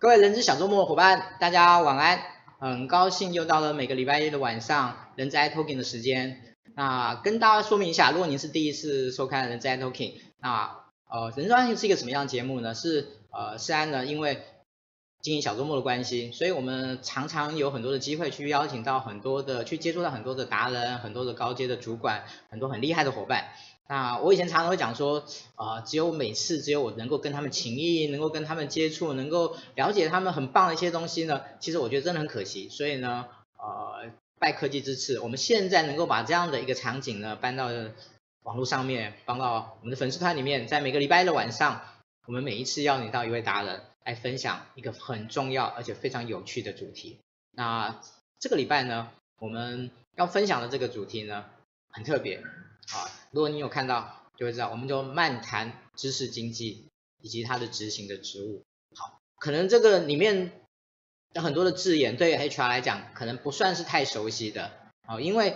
各位人资小周末伙伴，大家晚安。很高兴又到了每个礼拜一的晚上，人资 i Talking 的时间。那跟大家说明一下，如果您是第一次收看人资 i Talking，那呃，人资 i Talking 是一个什么样的节目呢？是呃，虽然呢，因为经营小周末的关系，所以我们常常有很多的机会去邀请到很多的，去接触到很多的达人，很多的高阶的主管，很多很厉害的伙伴。那我以前常常会讲说，呃，只有每次只有我能够跟他们情谊，能够跟他们接触，能够了解他们很棒的一些东西呢，其实我觉得真的很可惜。所以呢，呃，拜科技之赐，我们现在能够把这样的一个场景呢搬到网络上面，搬到我们的粉丝团里面，在每个礼拜的晚上，我们每一次邀请到一位达人来分享一个很重要而且非常有趣的主题。那这个礼拜呢，我们要分享的这个主题呢，很特别。啊，如果你有看到，就会知道，我们就漫谈知识经济以及它的执行的职务。好，可能这个里面有很多的字眼，对于 HR 来讲，可能不算是太熟悉的。啊，因为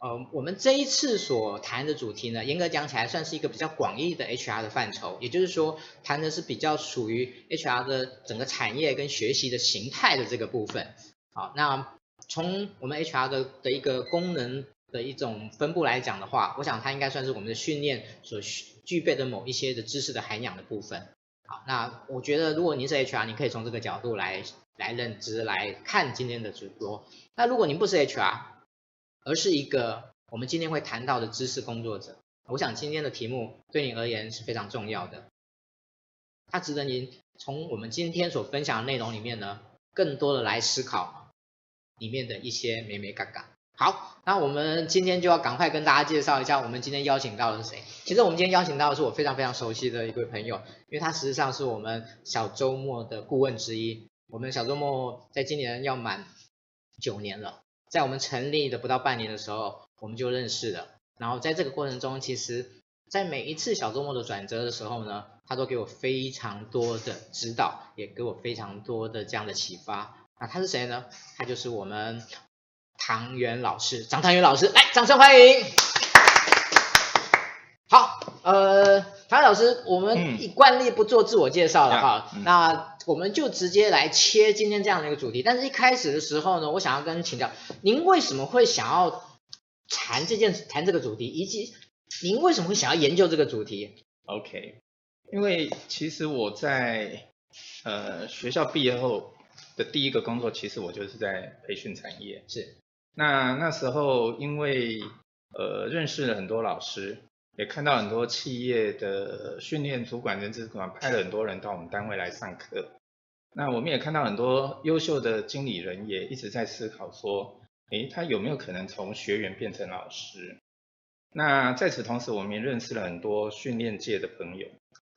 呃，我们这一次所谈的主题呢，严格讲起来，算是一个比较广义的 HR 的范畴，也就是说，谈的是比较属于 HR 的整个产业跟学习的形态的这个部分。好，那从我们 HR 的的一个功能。的一种分布来讲的话，我想它应该算是我们的训练所具备的某一些的知识的涵养的部分。好，那我觉得如果您是 HR，你可以从这个角度来来认知来看今天的直播。那如果您不是 HR，而是一个我们今天会谈到的知识工作者，我想今天的题目对你而言是非常重要的。它值得您从我们今天所分享的内容里面呢，更多的来思考里面的一些美美嘎嘎。好，那我们今天就要赶快跟大家介绍一下，我们今天邀请到的是谁？其实我们今天邀请到的是我非常非常熟悉的一位朋友，因为他实际上是我们小周末的顾问之一。我们小周末在今年要满九年了，在我们成立的不到半年的时候，我们就认识了。然后在这个过程中，其实，在每一次小周末的转折的时候呢，他都给我非常多的指导，也给我非常多的这样的启发。那他是谁呢？他就是我们。唐元老师，张唐元老师，来，掌声欢迎。好，呃，唐老师，我们以惯例不做自我介绍了哈，嗯、那我们就直接来切今天这样的一个主题。但是一开始的时候呢，我想要跟请教，您为什么会想要谈这件谈这个主题，以及您为什么会想要研究这个主题？OK，因为其实我在呃学校毕业后的第一个工作，其实我就是在培训产业，是。那那时候，因为呃认识了很多老师，也看到很多企业的训练主管、人资主管派了很多人到我们单位来上课。那我们也看到很多优秀的经理人也一直在思考说，诶，他有没有可能从学员变成老师？那在此同时，我们也认识了很多训练界的朋友。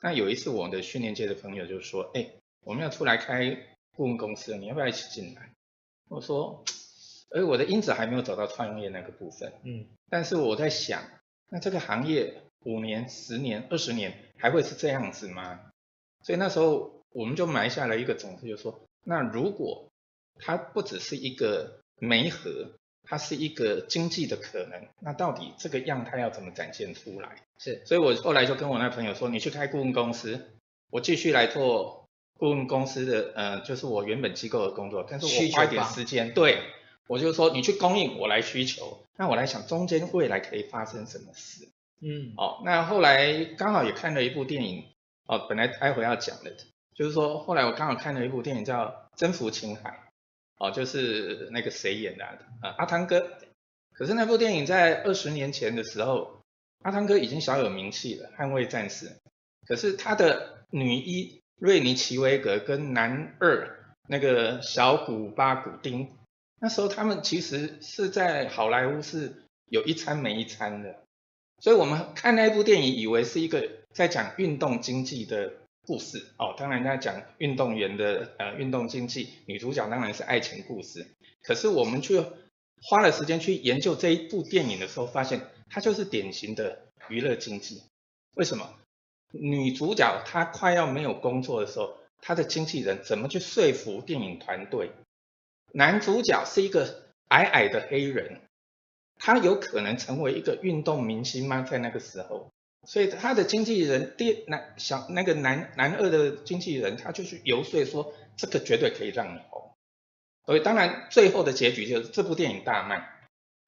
那有一次，我的训练界的朋友就说，诶，我们要出来开顾问公司，你要不要一起进来？我说。哎我的因子还没有走到创业那个部分，嗯，但是我在想，那这个行业五年、十年、二十年还会是这样子吗？所以那时候我们就埋下了一个种子，就是说，那如果它不只是一个媒合，它是一个经济的可能，那到底这个样态要怎么展现出来？是，所以我后来就跟我那朋友说，你去开顾问公司，我继续来做顾问公司的，呃，就是我原本机构的工作，但是我花一点时间，对。我就说你去供应，我来需求。那我来想中间未来可以发生什么事？嗯，哦，那后来刚好也看了一部电影，哦，本来待会要讲的，就是说后来我刚好看了一部电影叫《征服青海》，哦，就是那个谁演的啊？阿汤哥。可是那部电影在二十年前的时候，阿汤哥已经小有名气了，《捍卫战士》。可是他的女一瑞尼奇维格跟男二那个小古巴古丁。那时候他们其实是在好莱坞是有一餐没一餐的，所以我们看那部电影以为是一个在讲运动经济的故事哦，当然在讲运动员的呃运动经济，女主角当然是爱情故事。可是我们去花了时间去研究这一部电影的时候，发现它就是典型的娱乐经济。为什么？女主角她快要没有工作的时候，她的经纪人怎么去说服电影团队？男主角是一个矮矮的黑人，他有可能成为一个运动明星吗？在那个时候，所以他的经纪人第男小那个男男二的经纪人，他就去游说说这个绝对可以让你红。所以当然最后的结局就是这部电影大卖，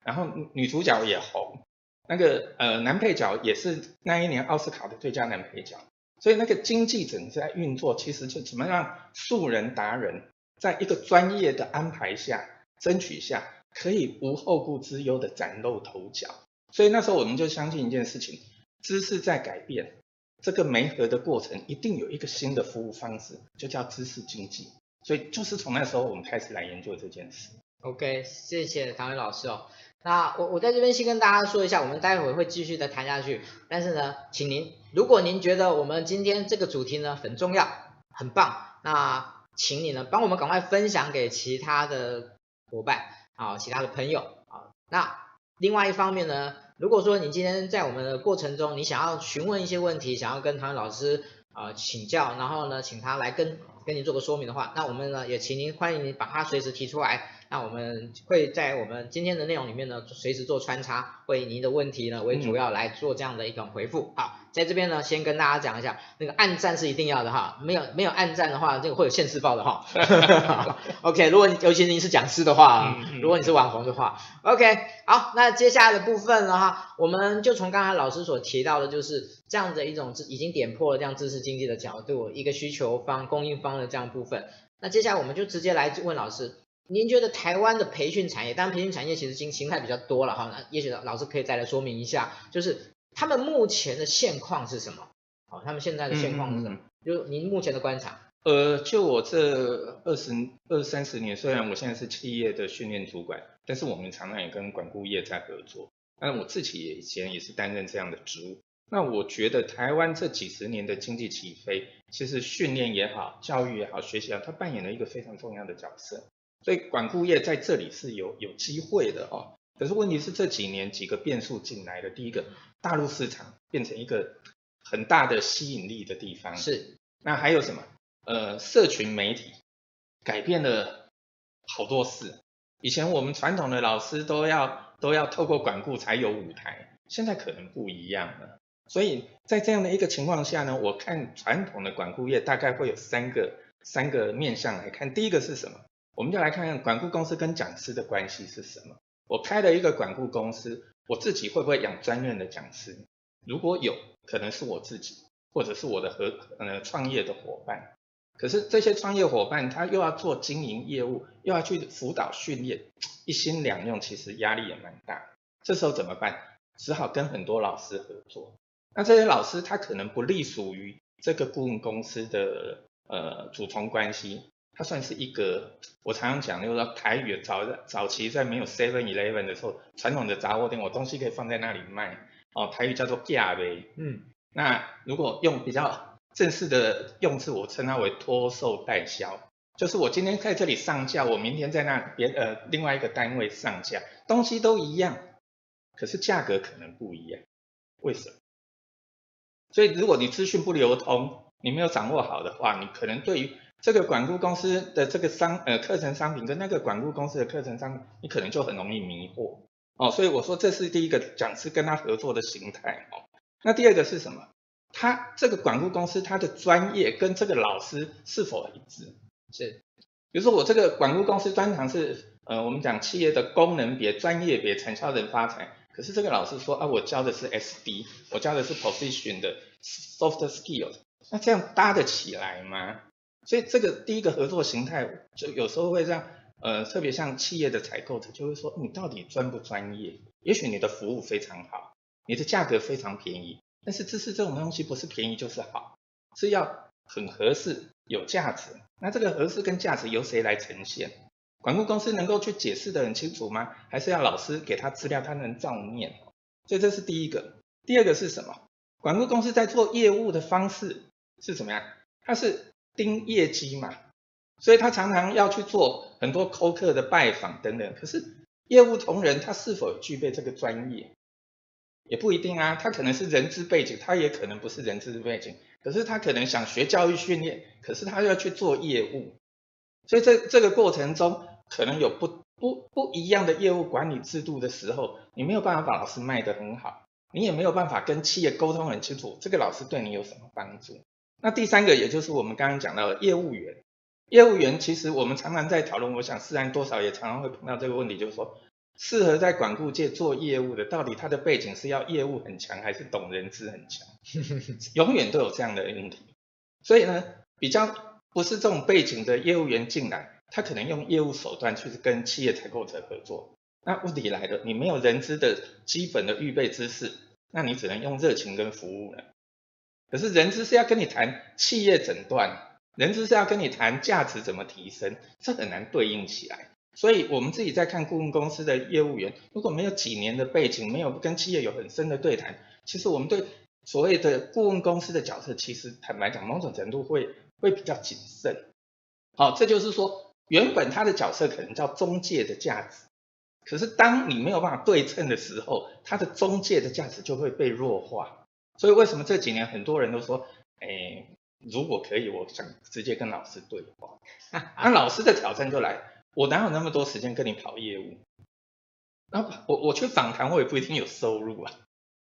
然后女主角也红，那个呃男配角也是那一年奥斯卡的最佳男配角。所以那个经纪整在运作，其实就怎么让素人达人在一个专业的安排下、争取下，可以无后顾之忧的崭露头角。所以那时候我们就相信一件事情。知识在改变，这个媒合的过程一定有一个新的服务方式，就叫知识经济。所以就是从那时候我们开始来研究这件事。OK，谢谢唐伟老师哦。那我我在这边先跟大家说一下，我们待会会继续的谈下去。但是呢，请您，如果您觉得我们今天这个主题呢很重要、很棒，那请你呢帮我们赶快分享给其他的伙伴啊，其他的朋友啊。那另外一方面呢，如果说你今天在我们的过程中，你想要询问一些问题，想要跟唐老师啊、请教，然后呢，请他来跟跟你做个说明的话，那我们呢也请您欢迎您把它随时提出来。那我们会在我们今天的内容里面呢，随时做穿插，以您的问题呢为主要来做这样的一种回复。好，在这边呢，先跟大家讲一下，那个暗赞是一定要的哈，没有没有暗赞的话，这个会有现世报的哈。OK，如果尤其您是讲师的话，如果你是网红的话，OK，好，那接下来的部分的话，我们就从刚才老师所提到的，就是这样的一种已经点破了这样知识经济的角度，一个需求方、供应方的这样部分。那接下来我们就直接来问老师。您觉得台湾的培训产业，当然培训产业其实形形态比较多了哈，那也许老师可以再来说明一下，就是他们目前的现况是什么？好，他们现在的现况是什么？嗯、就您目前的观察。呃，就我这二十二三十年，虽然我现在是企业的训练主管，但是我们常常也跟管顾业在合作。那我自己也以前也是担任这样的职务。那我觉得台湾这几十年的经济起飞，其实训练也好，教育也好，学习也好，它扮演了一个非常重要的角色。所以管顾业在这里是有有机会的哦，可是问题是这几年几个变数进来的，第一个大陆市场变成一个很大的吸引力的地方，是。那还有什么？呃，社群媒体改变了好多事。以前我们传统的老师都要都要透过管顾才有舞台，现在可能不一样了。所以在这样的一个情况下呢，我看传统的管顾业大概会有三个三个面向来看，第一个是什么？我们就来看看管顾公司跟讲师的关系是什么。我开了一个管顾公司，我自己会不会养专任的讲师？如果有，可能是我自己，或者是我的合呃创业的伙伴。可是这些创业伙伴他又要做经营业务，又要去辅导训练，一心两用，其实压力也蛮大。这时候怎么办？只好跟很多老师合作。那这些老师他可能不隶属于这个顾问公司的呃主从关系。它算是一个，我常常讲，就是说台语早早期在没有 Seven Eleven 的时候，传统的杂货店，我东西可以放在那里卖，哦，台语叫做架呗，嗯，那如果用比较正式的用词，我称它为托售代销，就是我今天在这里上架，我明天在那别呃另外一个单位上架，东西都一样，可是价格可能不一样，为什么？所以如果你资讯不流通，你没有掌握好的话，你可能对于这个管顾公司的这个商呃课程商品跟那个管顾公司的课程商品，你可能就很容易迷惑哦。所以我说这是第一个讲师跟他合作的形态哦。那第二个是什么？他这个管顾公司他的专业跟这个老师是否一致？是，比如说我这个管顾公司专长是呃我们讲企业的功能别、专业别、产销人发财，可是这个老师说啊我教的是 SD，我教的是 position 的 soft skills，那这样搭得起来吗？所以这个第一个合作形态，就有时候会让呃特别像企业的采购者就会说，你到底专不专业？也许你的服务非常好，你的价格非常便宜，但是知识这种东西不是便宜就是好，是要很合适、有价值。那这个合适跟价值由谁来呈现？管顾公司能够去解释得很清楚吗？还是要老师给他资料，他能照念？所以这是第一个。第二个是什么？管顾公司在做业务的方式是怎么样？它是。盯业绩嘛，所以他常常要去做很多扣客的拜访等等。可是业务同仁他是否具备这个专业，也不一定啊。他可能是人资背景，他也可能不是人资背景。可是他可能想学教育训练，可是他要去做业务。所以这这个过程中，可能有不不不一样的业务管理制度的时候，你没有办法把老师卖得很好。你也没有办法跟企业沟通很清楚，这个老师对你有什么帮助？那第三个，也就是我们刚刚讲到的业务员。业务员其实我们常常在讨论，我想自然多少也常常会碰到这个问题，就是说，适合在管顾界做业务的，到底他的背景是要业务很强，还是懂人资很强？永远都有这样的问题。所以呢，比较不是这种背景的业务员进来，他可能用业务手段去跟企业采购者合作。那问题来了，你没有人资的基本的预备知识，那你只能用热情跟服务了。可是人资是要跟你谈企业诊断。人资是要跟你谈价值怎么提升，这很难对应起来。所以我们自己在看顾问公司的业务员，如果没有几年的背景，没有跟企业有很深的对谈，其实我们对所谓的顾问公司的角色，其实坦白讲，某种程度会会比较谨慎。好，这就是说，原本他的角色可能叫中介的价值，可是当你没有办法对称的时候，他的中介的价值就会被弱化。所以为什么这几年很多人都说，哎。如果可以，我想直接跟老师对话。那老师的挑战就来，我哪有那么多时间跟你跑业务？那我我去访谈，我也不一定有收入啊。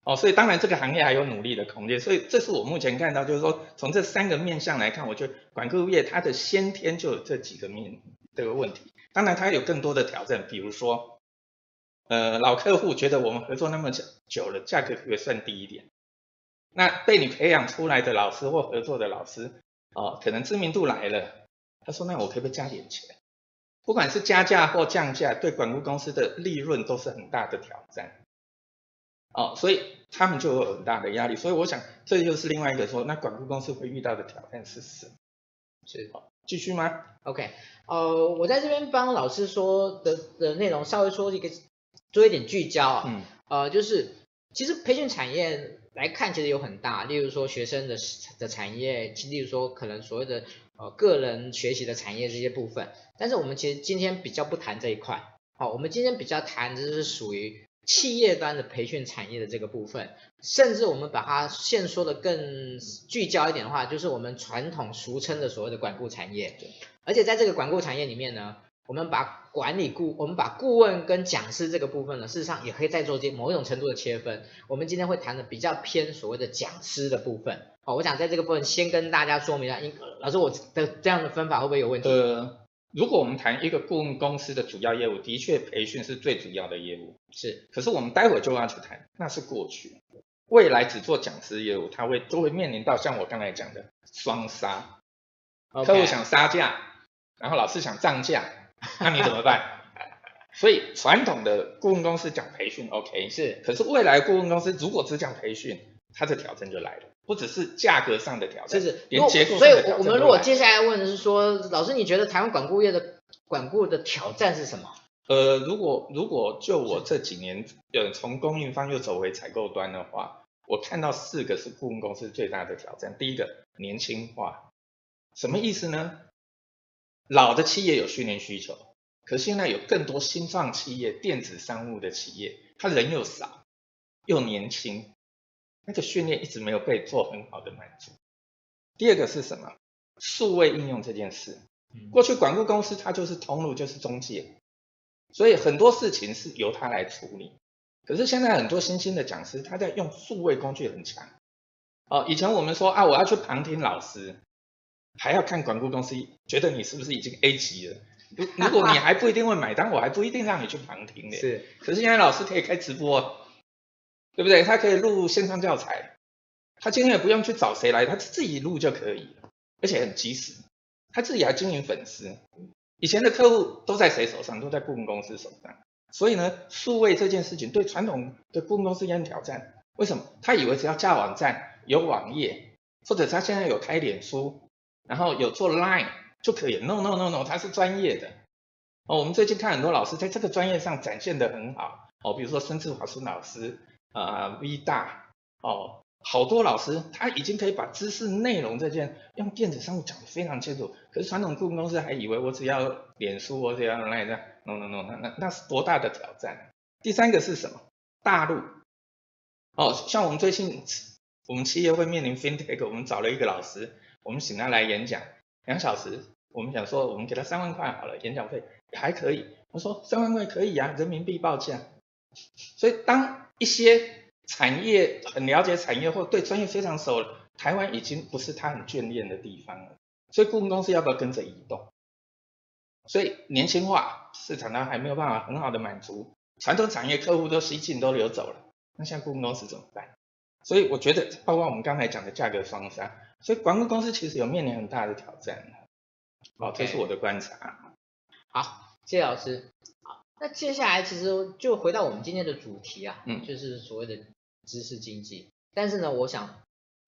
哦，所以当然这个行业还有努力的空间。所以这是我目前看到，就是说从这三个面向来看，我觉得管顾业它的先天就有这几个面这个问题。当然它有更多的挑战，比如说，呃，老客户觉得我们合作那么久久了，价格可不可以算低一点？那被你培养出来的老师或合作的老师，哦，可能知名度来了，他说，那我可不可以加点钱？不管是加价或降价，对管顾公司的利润都是很大的挑战。哦，所以他们就有很大的压力。所以我想，这就是另外一个说，那管顾公司会遇到的挑战是什么？是，继续吗？OK，呃，我在这边帮老师说的的内容稍微说一个，做一点聚焦啊，嗯，呃，就是其实培训产业。来看，其实有很大，例如说学生的的产业，例如说可能所谓的呃个人学习的产业这些部分。但是我们其实今天比较不谈这一块，好，我们今天比较谈的是属于企业端的培训产业的这个部分，甚至我们把它现说的更聚焦一点的话，就是我们传统俗称的所谓的管顾产业。而且在这个管顾产业里面呢。我们把管理顾，我们把顾问跟讲师这个部分呢，事实上也可以再做些某一种程度的切分。我们今天会谈的比较偏所谓的讲师的部分。好，我想在这个部分先跟大家说明一下，因老师我的这样的分法会不会有问题？呃，如果我们谈一个顾问公司的主要业务，的确培训是最主要的业务，是。可是我们待会就要去谈，那是过去，未来只做讲师业务，他会都会面临到像我刚才讲的双杀.客户想杀价，然后老师想涨价。那你怎么办？所以传统的顾问公司讲培训，OK 是，可是未来顾问公司如果只讲培训，它的挑战就来了，不只是价格上的挑战，是是，连结构上的挑战。所以，我们如果接下来问的是说，老师你觉得台湾管顾业的管顾的挑战是什么？呃，如果如果就我这几年呃从供应方又走回采购端的话，我看到四个是顾问公司最大的挑战。第一个，年轻化，什么意思呢？老的企业有训练需求，可现在有更多新创企业、电子商务的企业，他人又少，又年轻，那个训练一直没有被做很好的满足。第二个是什么？数位应用这件事，过去管顾公司它就是通路，就是中介，所以很多事情是由它来处理。可是现在很多新兴的讲师，他在用数位工具很强。哦，以前我们说啊，我要去旁听老师。还要看管顾公司觉得你是不是已经 A 级了。如如果你还不一定会买单，我还不一定让你去旁听的。是，可是现在老师可以开直播，对不对？他可以录线上教材，他今天也不用去找谁来，他自己录就可以了，而且很及时。他自己还经营粉丝，以前的客户都在谁手上？都在顾问公司手上。所以呢，数位这件事情对传统的顾问公司也很挑战。为什么？他以为只要架网站、有网页，或者他现在有开脸书。然后有做 Line 就可以，No No No No，他是专业的。哦，我们最近看很多老师在这个专业上展现得很好。哦，比如说孙志华孙老师，啊、V 大，哦，好多老师他已经可以把知识内容这件用电子商务讲得非常清楚。可是传统顾问公司还以为我只要脸书，我只要 Line 这样，No No No，那那那是多大的挑战？第三个是什么？大陆。哦，像我们最近我们企业会面临 FinTech，我们找了一个老师。我们请他来演讲两小时，我们想说我们给他三万块好了，演讲费还可以。我说三万块可以啊，人民币报价。所以当一些产业很了解产业或对专业非常熟，台湾已经不是他很眷恋的地方了。所以顾问公司要不要跟着移动？所以年轻化市场呢还没有办法很好的满足，传统产业客户都西进都流走了，那现在顾问公司怎么办？所以我觉得，包括我们刚才讲的价格双杀，所以广告公司其实有面临很大的挑战。哦，这是我的观察。好，谢谢老师。好，那接下来其实就回到我们今天的主题啊，嗯，就是所谓的知识经济。但是呢，我想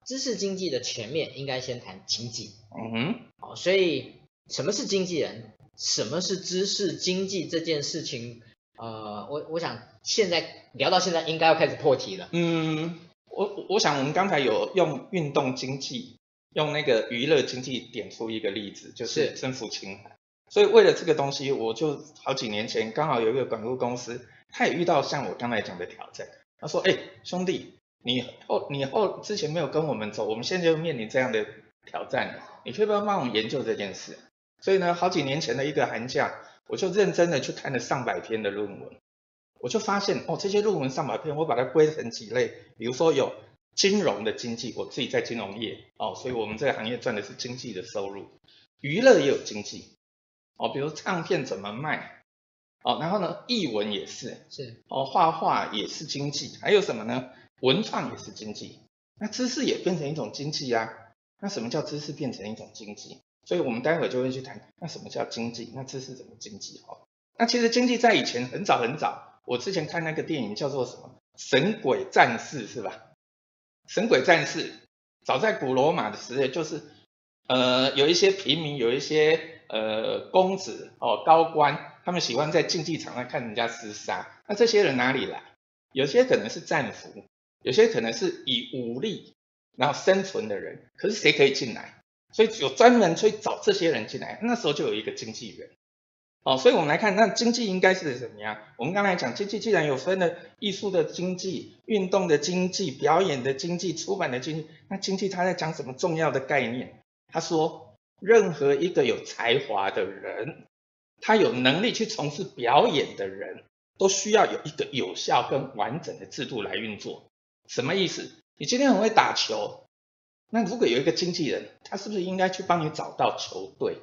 知识经济的前面应该先谈经济。嗯哼。好，所以什么是经纪人？什么是知识经济这件事情？呃，我我想现在聊到现在，应该要开始破题了。嗯。我我想我们刚才有用运动经济，用那个娱乐经济点出一个例子，就是征服青海。所以为了这个东西，我就好几年前刚好有一个管顾公司，他也遇到像我刚才讲的挑战。他说：“哎，兄弟，你后你后之前没有跟我们走，我们现在就面临这样的挑战了，你可不可以帮我们研究这件事？”所以呢，好几年前的一个寒假，我就认真的去看了上百篇的论文。我就发现哦，这些论文上百篇，我把它归成几类，比如说有金融的经济，我自己在金融业哦，所以我们这个行业赚的是经济的收入。娱乐也有经济哦，比如唱片怎么卖哦，然后呢，译文也是是哦，画画也是经济，还有什么呢？文创也是经济，那知识也变成一种经济啊。那什么叫知识变成一种经济？所以我们待会就会去谈，那什么叫经济？那知识怎么经济？哦，那其实经济在以前很早很早。我之前看那个电影叫做什么《神鬼战士》是吧？神鬼战士早在古罗马的时代，就是呃有一些平民，有一些呃公子哦高官，他们喜欢在竞技场上看人家厮杀。那这些人哪里来？有些可能是战俘，有些可能是以武力然后生存的人。可是谁可以进来？所以有专门去找这些人进来。那时候就有一个经纪人。哦，所以我们来看，那经济应该是怎么样？我们刚才讲，经济既然有分了艺术的经济、运动的经济、表演的经济、出版的经济，那经济它在讲什么重要的概念？他说，任何一个有才华的人，他有能力去从事表演的人，都需要有一个有效跟完整的制度来运作。什么意思？你今天很会打球，那如果有一个经纪人，他是不是应该去帮你找到球队？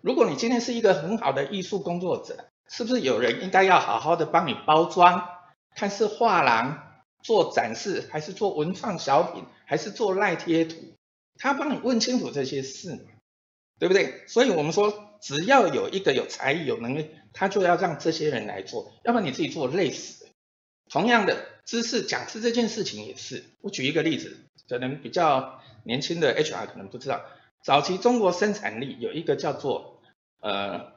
如果你今天是一个很好的艺术工作者，是不是有人应该要好好的帮你包装？看是画廊做展示，还是做文创小品，还是做赖贴图？他帮你问清楚这些事嘛，对不对？所以我们说，只要有一个有才艺、有能力，他就要让这些人来做，要不然你自己做累死。同样的，知识讲师这件事情也是。我举一个例子，可能比较年轻的 HR 可能不知道。早期中国生产力有一个叫做呃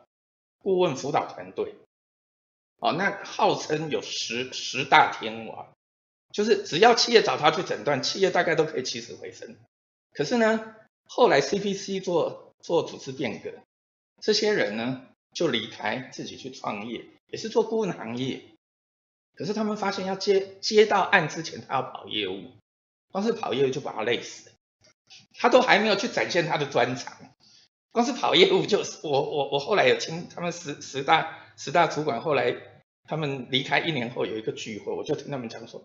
顾问辅导团队，哦，那号称有十十大天王，就是只要企业找他去诊断，企业大概都可以起死回生。可是呢，后来 CPC 做做组织变革，这些人呢就离开自己去创业，也是做顾问行业。可是他们发现要接接到案之前，他要跑业务，光是跑业务就把他累死了。他都还没有去展现他的专长，光是跑业务就是 我我我后来有听他们十十大十大主管后来他们离开一年后有一个聚会，我就听他们讲说，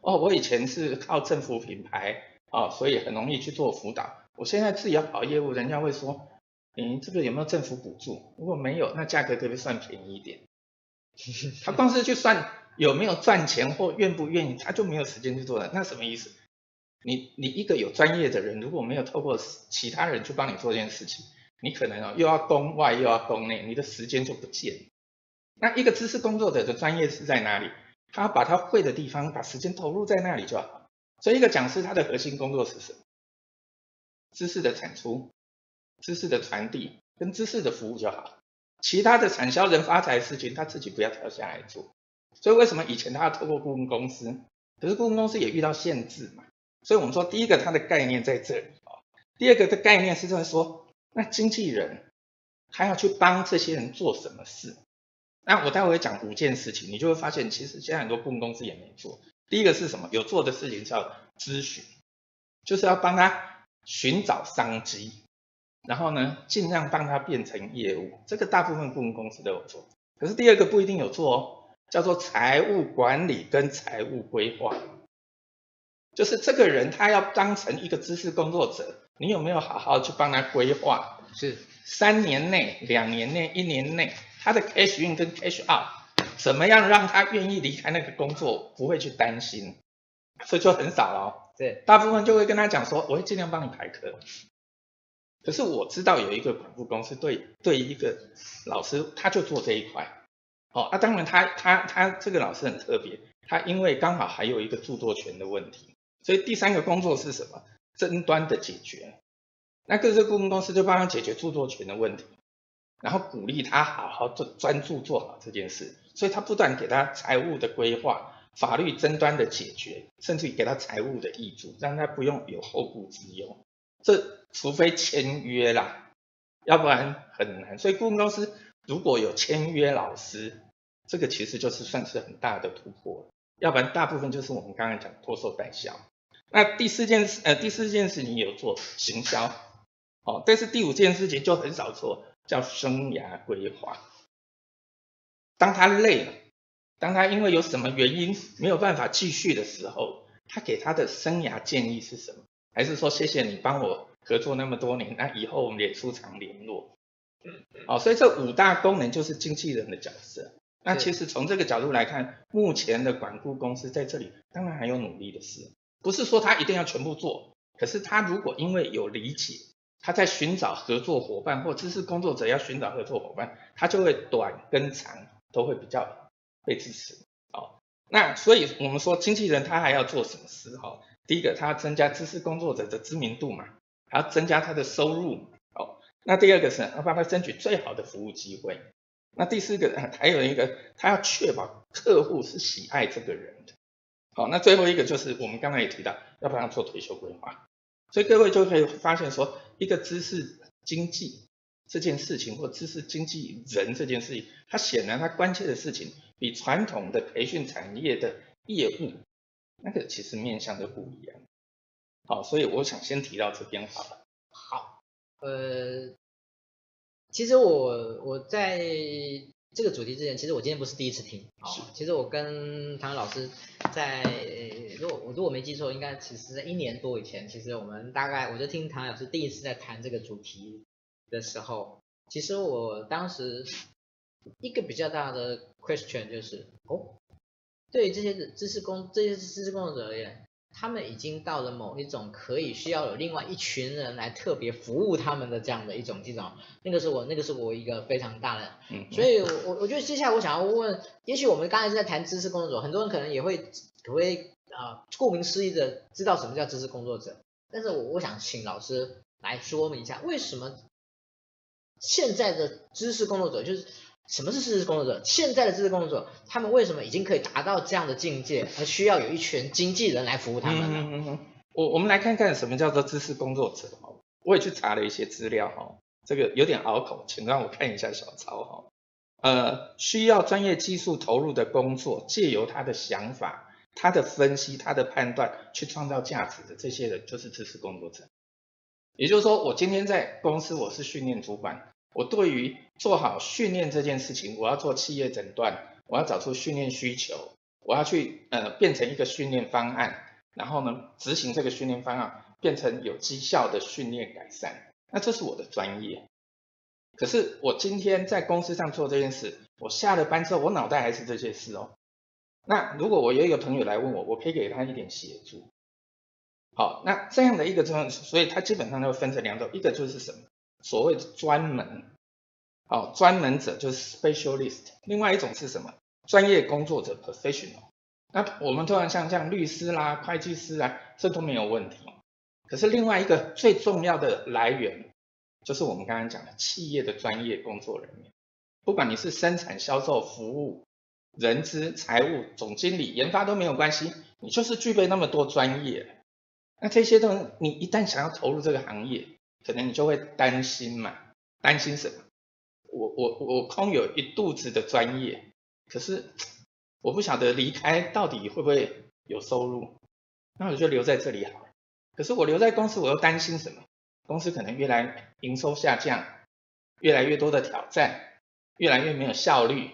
哦，我以前是靠政府品牌啊，所以很容易去做辅导，我现在自己要跑业务，人家会说，你这个有没有政府补助？如果没有，那价格可不可以算便宜一点？他光是去算有没有赚钱或愿不愿意，他就没有时间去做了，那什么意思？你你一个有专业的人，如果没有透过其他人去帮你做这件事情，你可能哦又要攻外又要攻内，你的时间就不见。那一个知识工作者的专业是在哪里？他把他会的地方，把时间投入在那里就好。所以一个讲师他的核心工作是什么？知识的产出、知识的传递跟知识的服务就好。其他的产销人发财的事情，他自己不要跳下来做。所以为什么以前他要透过顾问公司？可是顾问公司也遇到限制嘛。所以我们说，第一个它的概念在这里哦，第二个的概念是在说，那经纪人他要去帮这些人做什么事？那我待会讲五件事情，你就会发现，其实现在很多顾问公司也没做。第一个是什么？有做的事情叫咨询，就是要帮他寻找商机，然后呢，尽量帮他变成业务。这个大部分顾问公司都有做。可是第二个不一定有做哦。叫做财务管理跟财务规划。就是这个人他要当成一个知识工作者，你有没有好好去帮他规划？是三年内、两年内、一年内，他的 cash in 跟 cash out，怎么样让他愿意离开那个工作，不会去担心，所以就很少了。对，大部分就会跟他讲说，我会尽量帮你排课。可是我知道有一个管顾公司对对一个老师，他就做这一块。哦，啊，当然他他他这个老师很特别，他因为刚好还有一个著作权的问题，所以第三个工作是什么？争端的解决。那各个顾问公司就帮他解决著作权的问题，然后鼓励他好好做专注做好这件事，所以他不断给他财务的规划。法律争端的解决，甚至于给他财务的挹注，让他不用有后顾之忧。这除非签约啦，要不然很难。所以顾问公司如果有签约老师，这个其实就是算是很大的突破。要不然大部分就是我们刚刚讲托售代销。那第四件事，呃，第四件事你有做行销，哦，但是第五件事情就很少做，叫生涯规划。当他累了。当他因为有什么原因没有办法继续的时候，他给他的生涯建议是什么？还是说谢谢你帮我合作那么多年，那以后我们也出场联络。哦，所以这五大功能就是经纪人的角色。那其实从这个角度来看，目前的管顾公司在这里当然还有努力的事，不是说他一定要全部做。可是他如果因为有理解，他在寻找合作伙伴或知识工作者要寻找合作伙伴，他就会短跟长都会比较。被支持，好，那所以我们说经纪人他还要做什么事？哈，第一个他要增加知识工作者的知名度嘛，还要增加他的收入，好，那第二个是要帮他争取最好的服务机会，那第四个 还有一个他要确保客户是喜爱这个人的，好，那最后一个就是我们刚才也提到要帮他做退休规划，所以各位就可以发现说一个知识经济这件事情或知识经纪人这件事情，他显然他关切的事情。比传统的培训产业的业务，那个其实面向都不一样。好，所以我想先提到这边好了。好，呃，其实我我在这个主题之前，其实我今天不是第一次听。好，其实我跟唐老师在，如果我如果没记错，应该其实在一年多以前，其实我们大概我就听唐老师第一次在谈这个主题的时候，其实我当时。一个比较大的 question 就是，哦，对于这些知识工这些知识工作者而言，他们已经到了某一种可以需要有另外一群人来特别服务他们的这样的一种这种，那个是我那个是我一个非常大的，嗯，所以我我觉得接下来我想要问，也许我们刚才是在谈知识工作者，很多人可能也会可会啊，顾名思义的知道什么叫知识工作者，但是我我想请老师来说明一下，为什么现在的知识工作者就是。什么是知识工作者？现在的知识工作者，他们为什么已经可以达到这样的境界，而需要有一群经纪人来服务他们呢？我我们来看看什么叫做知识工作者。我也去查了一些资料哈，这个有点拗口，请让我看一下小抄哈。呃，需要专业技术投入的工作，借由他的想法、他的分析、他的判断去创造价值的这些人，就是知识工作者。也就是说，我今天在公司，我是训练主管。我对于做好训练这件事情，我要做企业诊断，我要找出训练需求，我要去呃变成一个训练方案，然后呢执行这个训练方案，变成有绩效的训练改善，那这是我的专业。可是我今天在公司上做这件事，我下了班之后，我脑袋还是这些事哦。那如果我有一个朋友来问我，我可以给他一点协助。好，那这样的一个状况，所以它基本上就分成两种，一个就是什么？所谓的专门，哦，专门者就是 specialist。另外一种是什么？专业工作者 professional。那我们通常像像律师啦、会计师啊，这都没有问题。可是另外一个最重要的来源，就是我们刚刚讲的企业的专业工作人员。不管你是生产、销售、服务、人资、财务、总经理、研发都没有关系，你就是具备那么多专业。那这些东西，你一旦想要投入这个行业，可能你就会担心嘛，担心什么？我我我空有一肚子的专业，可是我不晓得离开到底会不会有收入，那我就留在这里好了。可是我留在公司，我又担心什么？公司可能越来营收下降，越来越多的挑战，越来越没有效率，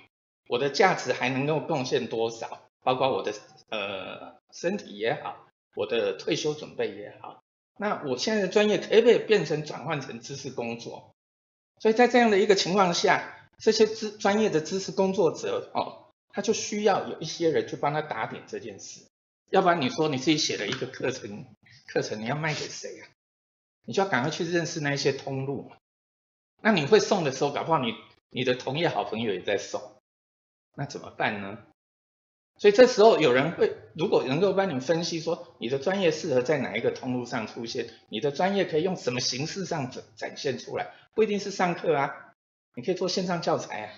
我的价值还能够贡献多少？包括我的呃身体也好，我的退休准备也好。那我现在的专业可不可以变成转换成知识工作？所以在这样的一个情况下，这些知专业的知识工作者哦，他就需要有一些人去帮他打点这件事。要不然你说你自己写了一个课程，课程你要卖给谁呀？你就要赶快去认识那些通路。那你会送的时候，搞不好你你的同业好朋友也在送，那怎么办呢？所以这时候有人会，如果能够帮你分析说你的专业适合在哪一个通路上出现，你的专业可以用什么形式上展展现出来，不一定是上课啊，你可以做线上教材啊，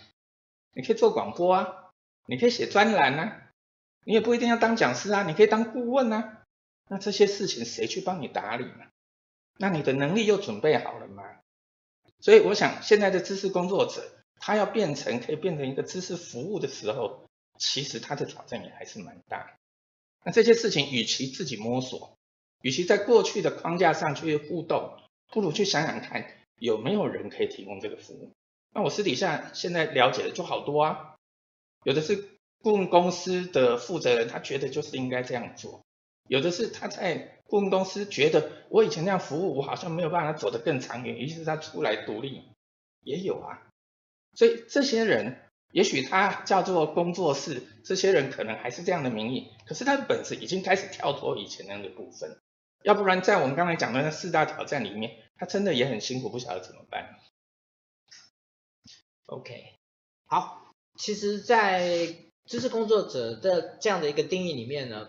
你可以做广播啊，你可以写专栏啊，你也不一定要当讲师啊，你可以当顾问啊，那这些事情谁去帮你打理呢？那你的能力又准备好了吗？所以我想现在的知识工作者，他要变成可以变成一个知识服务的时候。其实他的挑战也还是蛮大。那这些事情，与其自己摸索，与其在过去的框架上去互动，不如去想想看，有没有人可以提供这个服务。那我私底下现在了解的就好多啊，有的是顾问公司的负责人，他觉得就是应该这样做；有的是他在顾问公司觉得，我以前那样服务，我好像没有办法走得更长远，于是他出来独立，也有啊。所以这些人。也许他叫做工作室，这些人可能还是这样的名义，可是他的本质已经开始跳脱以前那样的部分，要不然在我们刚才讲的那四大挑战里面，他真的也很辛苦，不晓得怎么办。OK，好，其实，在知识工作者的这样的一个定义里面呢，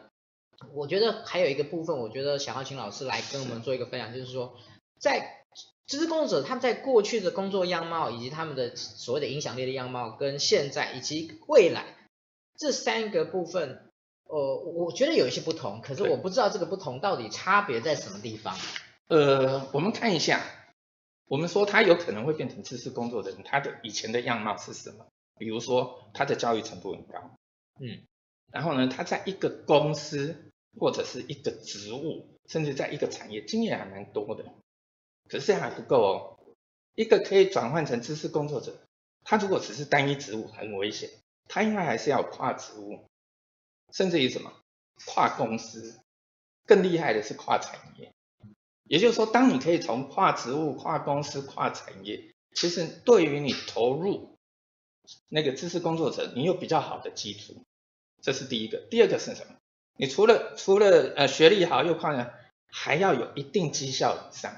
我觉得还有一个部分，我觉得想要请老师来跟我们做一个分享，就是说在。知识工作者他们在过去的工作样貌，以及他们的所谓的影响力的样貌，跟现在以及未来这三个部分，呃，我觉得有一些不同，可是我不知道这个不同到底差别在什么地方。呃，我们看一下，我们说他有可能会变成知识工作者，他的以前的样貌是什么？比如说他的教育程度很高，嗯，然后呢，他在一个公司或者是一个职务，甚至在一个产业经验还蛮多的。可是还不够哦，一个可以转换成知识工作者，他如果只是单一职务很危险，他应该还是要跨职务，甚至于什么跨公司，更厉害的是跨产业。也就是说，当你可以从跨职务、跨公司、跨产业，其实对于你投入那个知识工作者，你有比较好的基础，这是第一个。第二个是什么？你除了除了呃学历好又跨呢，还要有一定绩效以上。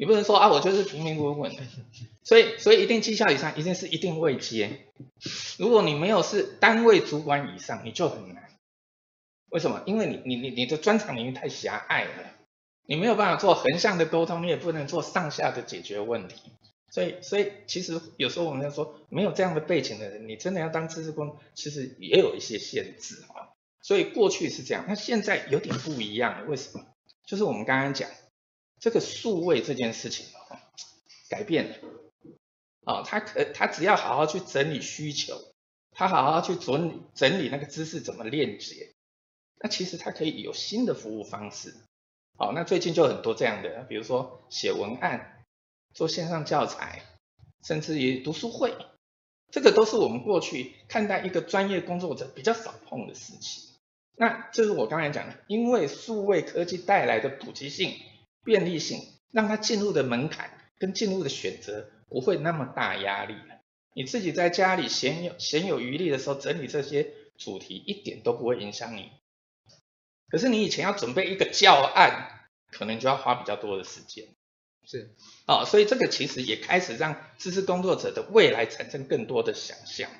你不能说啊，我就是平平稳稳的，所以所以一定绩效以上，一定是一定位阶。如果你没有是单位主管以上，你就很难。为什么？因为你你你你的专长领域太狭隘了，你没有办法做横向的沟通，你也不能做上下的解决问题。所以所以其实有时候我们要说，没有这样的背景的人，你真的要当知识工，其实也有一些限制啊。所以过去是这样，那现在有点不一样了。为什么？就是我们刚刚讲。这个数位这件事情哦，改变了，哦，他可他只要好好去整理需求，他好好去整整理那个知识怎么链接，那其实他可以有新的服务方式，好，那最近就很多这样的，比如说写文案、做线上教材，甚至于读书会，这个都是我们过去看待一个专业工作者比较少碰的事情。那这是我刚才讲的，因为数位科技带来的普及性。便利性让他进入的门槛跟进入的选择不会那么大压力了。你自己在家里闲有闲有余力的时候整理这些主题一点都不会影响你。可是你以前要准备一个教案，可能就要花比较多的时间。是，哦，所以这个其实也开始让知识工作者的未来产生更多的想象。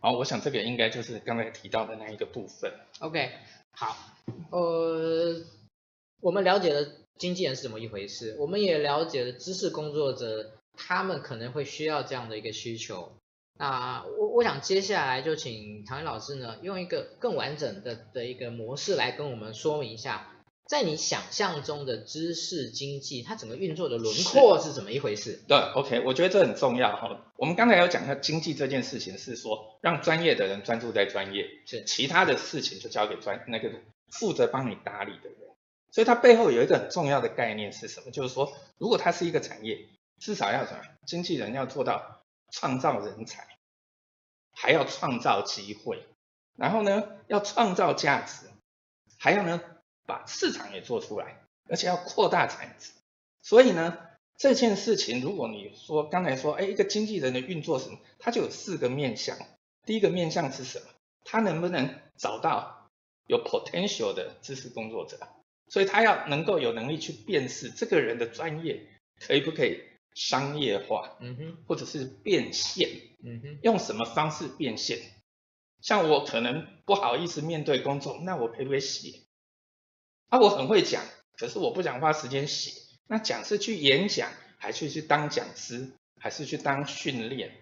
好，我想这个应该就是刚才提到的那一个部分。OK，好，呃，我们了解了。经纪人是怎么一回事？我们也了解了知识工作者，他们可能会需要这样的一个需求。那我我想接下来就请唐毅老师呢，用一个更完整的的一个模式来跟我们说明一下，在你想象中的知识经济，它整个运作的轮廓是怎么一回事？对，OK，我觉得这很重要哈。我们刚才有讲到经济这件事情，是说让专业的人专注在专业，是其他的事情就交给专那个负责帮你打理的人。所以它背后有一个很重要的概念是什么？就是说，如果它是一个产业，至少要什么？经纪人要做到创造人才，还要创造机会，然后呢，要创造价值，还要呢，把市场也做出来，而且要扩大产值。所以呢，这件事情，如果你说刚才说，哎，一个经纪人的运作什么？他就有四个面向。第一个面向是什么？他能不能找到有 potential 的知识工作者？所以他要能够有能力去辨识这个人的专业可以不可以商业化，嗯哼，或者是变现，嗯哼，用什么方式变现？像我可能不好意思面对公众，那我可不可以写？啊，我很会讲，可是我不想花时间写。那讲是去演讲，还是去当讲师，还是去当训练？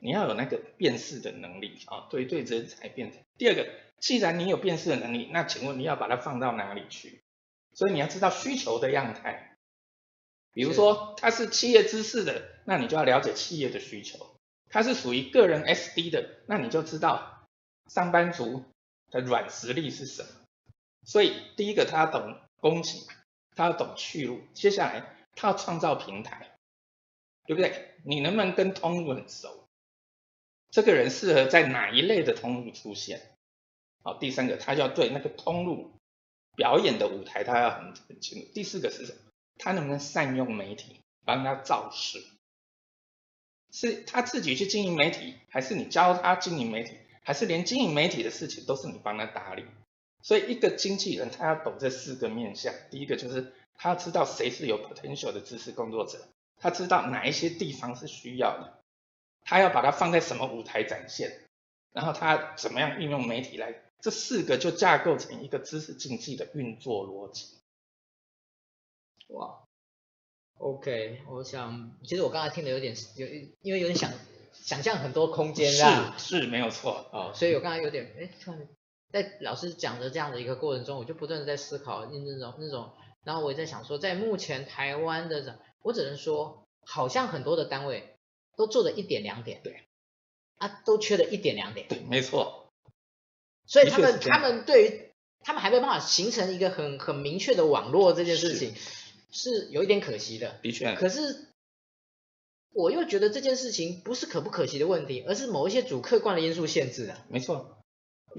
你要有那个辨识的能力啊，对对人才辨识。第二个，既然你有辨识的能力，那请问你要把它放到哪里去？所以你要知道需求的样态。比如说，它是企业知识的，那你就要了解企业的需求；它是属于个人 SD 的，那你就知道上班族的软实力是什么。所以第一个，他要懂供给。他要懂去路，接下来他要创造平台，对不对？你能不能跟通路很熟？这个人适合在哪一类的通路出现？好，第三个，他就要对那个通路表演的舞台，他要很很清楚。第四个是什么？他能不能善用媒体帮他造势？是他自己去经营媒体，还是你教他经营媒体，还是连经营媒体的事情都是你帮他打理？所以，一个经纪人他要懂这四个面向。第一个就是他要知道谁是有 potential 的知识工作者，他知道哪一些地方是需要的，他要把它放在什么舞台展现，然后他怎么样运用媒体来，这四个就架构成一个知识经济的运作逻辑。哇，OK，我想，其实我刚才听的有点有，因为有点想想象很多空间啊，是是没有错哦，所以我刚才有点哎突然。在老师讲的这样的一个过程中，我就不断的在思考那种那种，然后我也在想说，在目前台湾的，我只能说，好像很多的单位都做了一点两点，对，啊，都缺了一点两点，对，没错。所以他们他们对于他们还没有办法形成一个很很明确的网络这件事情，是，是有一点可惜的。的确。可是我又觉得这件事情不是可不可惜的问题，而是某一些主客观的因素限制的。没错。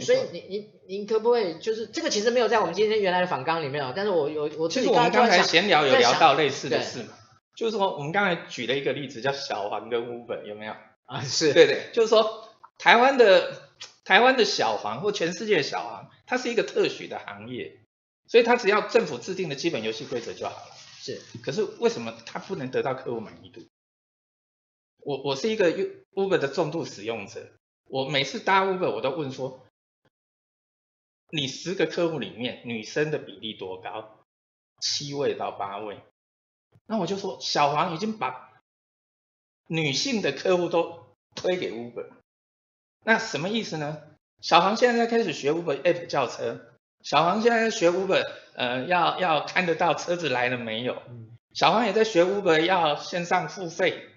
所以你你您可不可以就是这个其实没有在我们今天原来的访纲里面哦，但是我有我其实我们刚才闲聊有聊到类似的事嘛，就是说我们刚才举了一个例子叫小黄跟 Uber 有没有啊？是对对，就是说台湾的台湾的小黄或全世界的小黄，它是一个特许的行业，所以它只要政府制定的基本游戏规则就好了。是，可是为什么它不能得到客户满意度？我我是一个 Uber 的重度使用者，我每次搭 Uber 我都问说。你十个客户里面女生的比例多高？七位到八位。那我就说，小黄已经把女性的客户都推给 Uber。那什么意思呢？小黄现在在开始学 Uber App 叫车，小黄现在在学 Uber，呃，要要看得到车子来了没有。小黄也在学 Uber 要线上付费，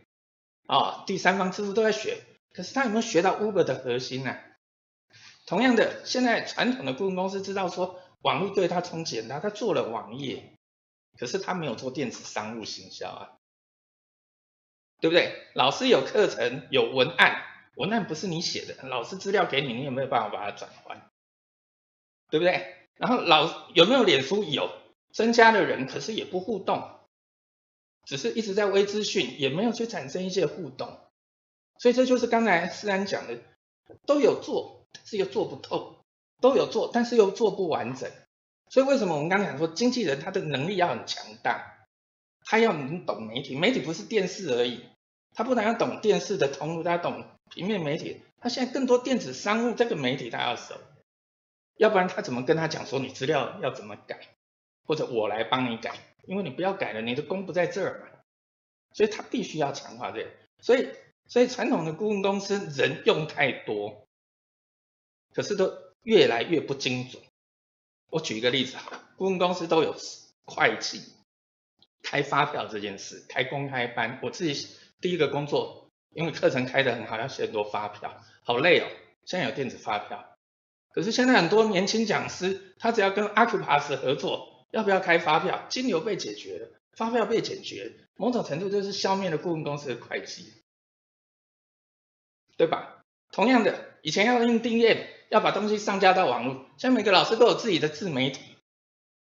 啊、哦，第三方支付都在学。可是他有没有学到 Uber 的核心呢、啊？同样的，现在传统的顾问公司知道说网络对他冲击很大，他做了网页，可是他没有做电子商务行销啊，对不对？老师有课程有文案，文案不是你写的，老师资料给你，你有没有办法把它转换？对不对？然后老有没有脸书？有，增加的人，可是也不互动，只是一直在微资讯，也没有去产生一些互动，所以这就是刚才思安讲的，都有做。但是又做不透，都有做，但是又做不完整。所以为什么我们刚才讲说，经纪人他的能力要很强大，他要能懂媒体，媒体不是电视而已，他不但要懂电视的通路，他懂平面媒体，他现在更多电子商务这个媒体他要熟，要不然他怎么跟他讲说你资料要怎么改，或者我来帮你改，因为你不要改了，你的功不在这儿嘛，所以他必须要强化这个。所以所以传统的顾问公司人用太多。可是都越来越不精准。我举一个例子哈，顾问公司都有会计开发票这件事，开公开班。我自己第一个工作，因为课程开得很好，要写很多发票，好累哦。现在有电子发票，可是现在很多年轻讲师，他只要跟 Acupass 合作，要不要开发票？金流被解决了，发票被解决，某种程度就是消灭了顾问公司的会计，对吧？同样的，以前要用订阅，要把东西上架到网络，现在每个老师都有自己的自媒体，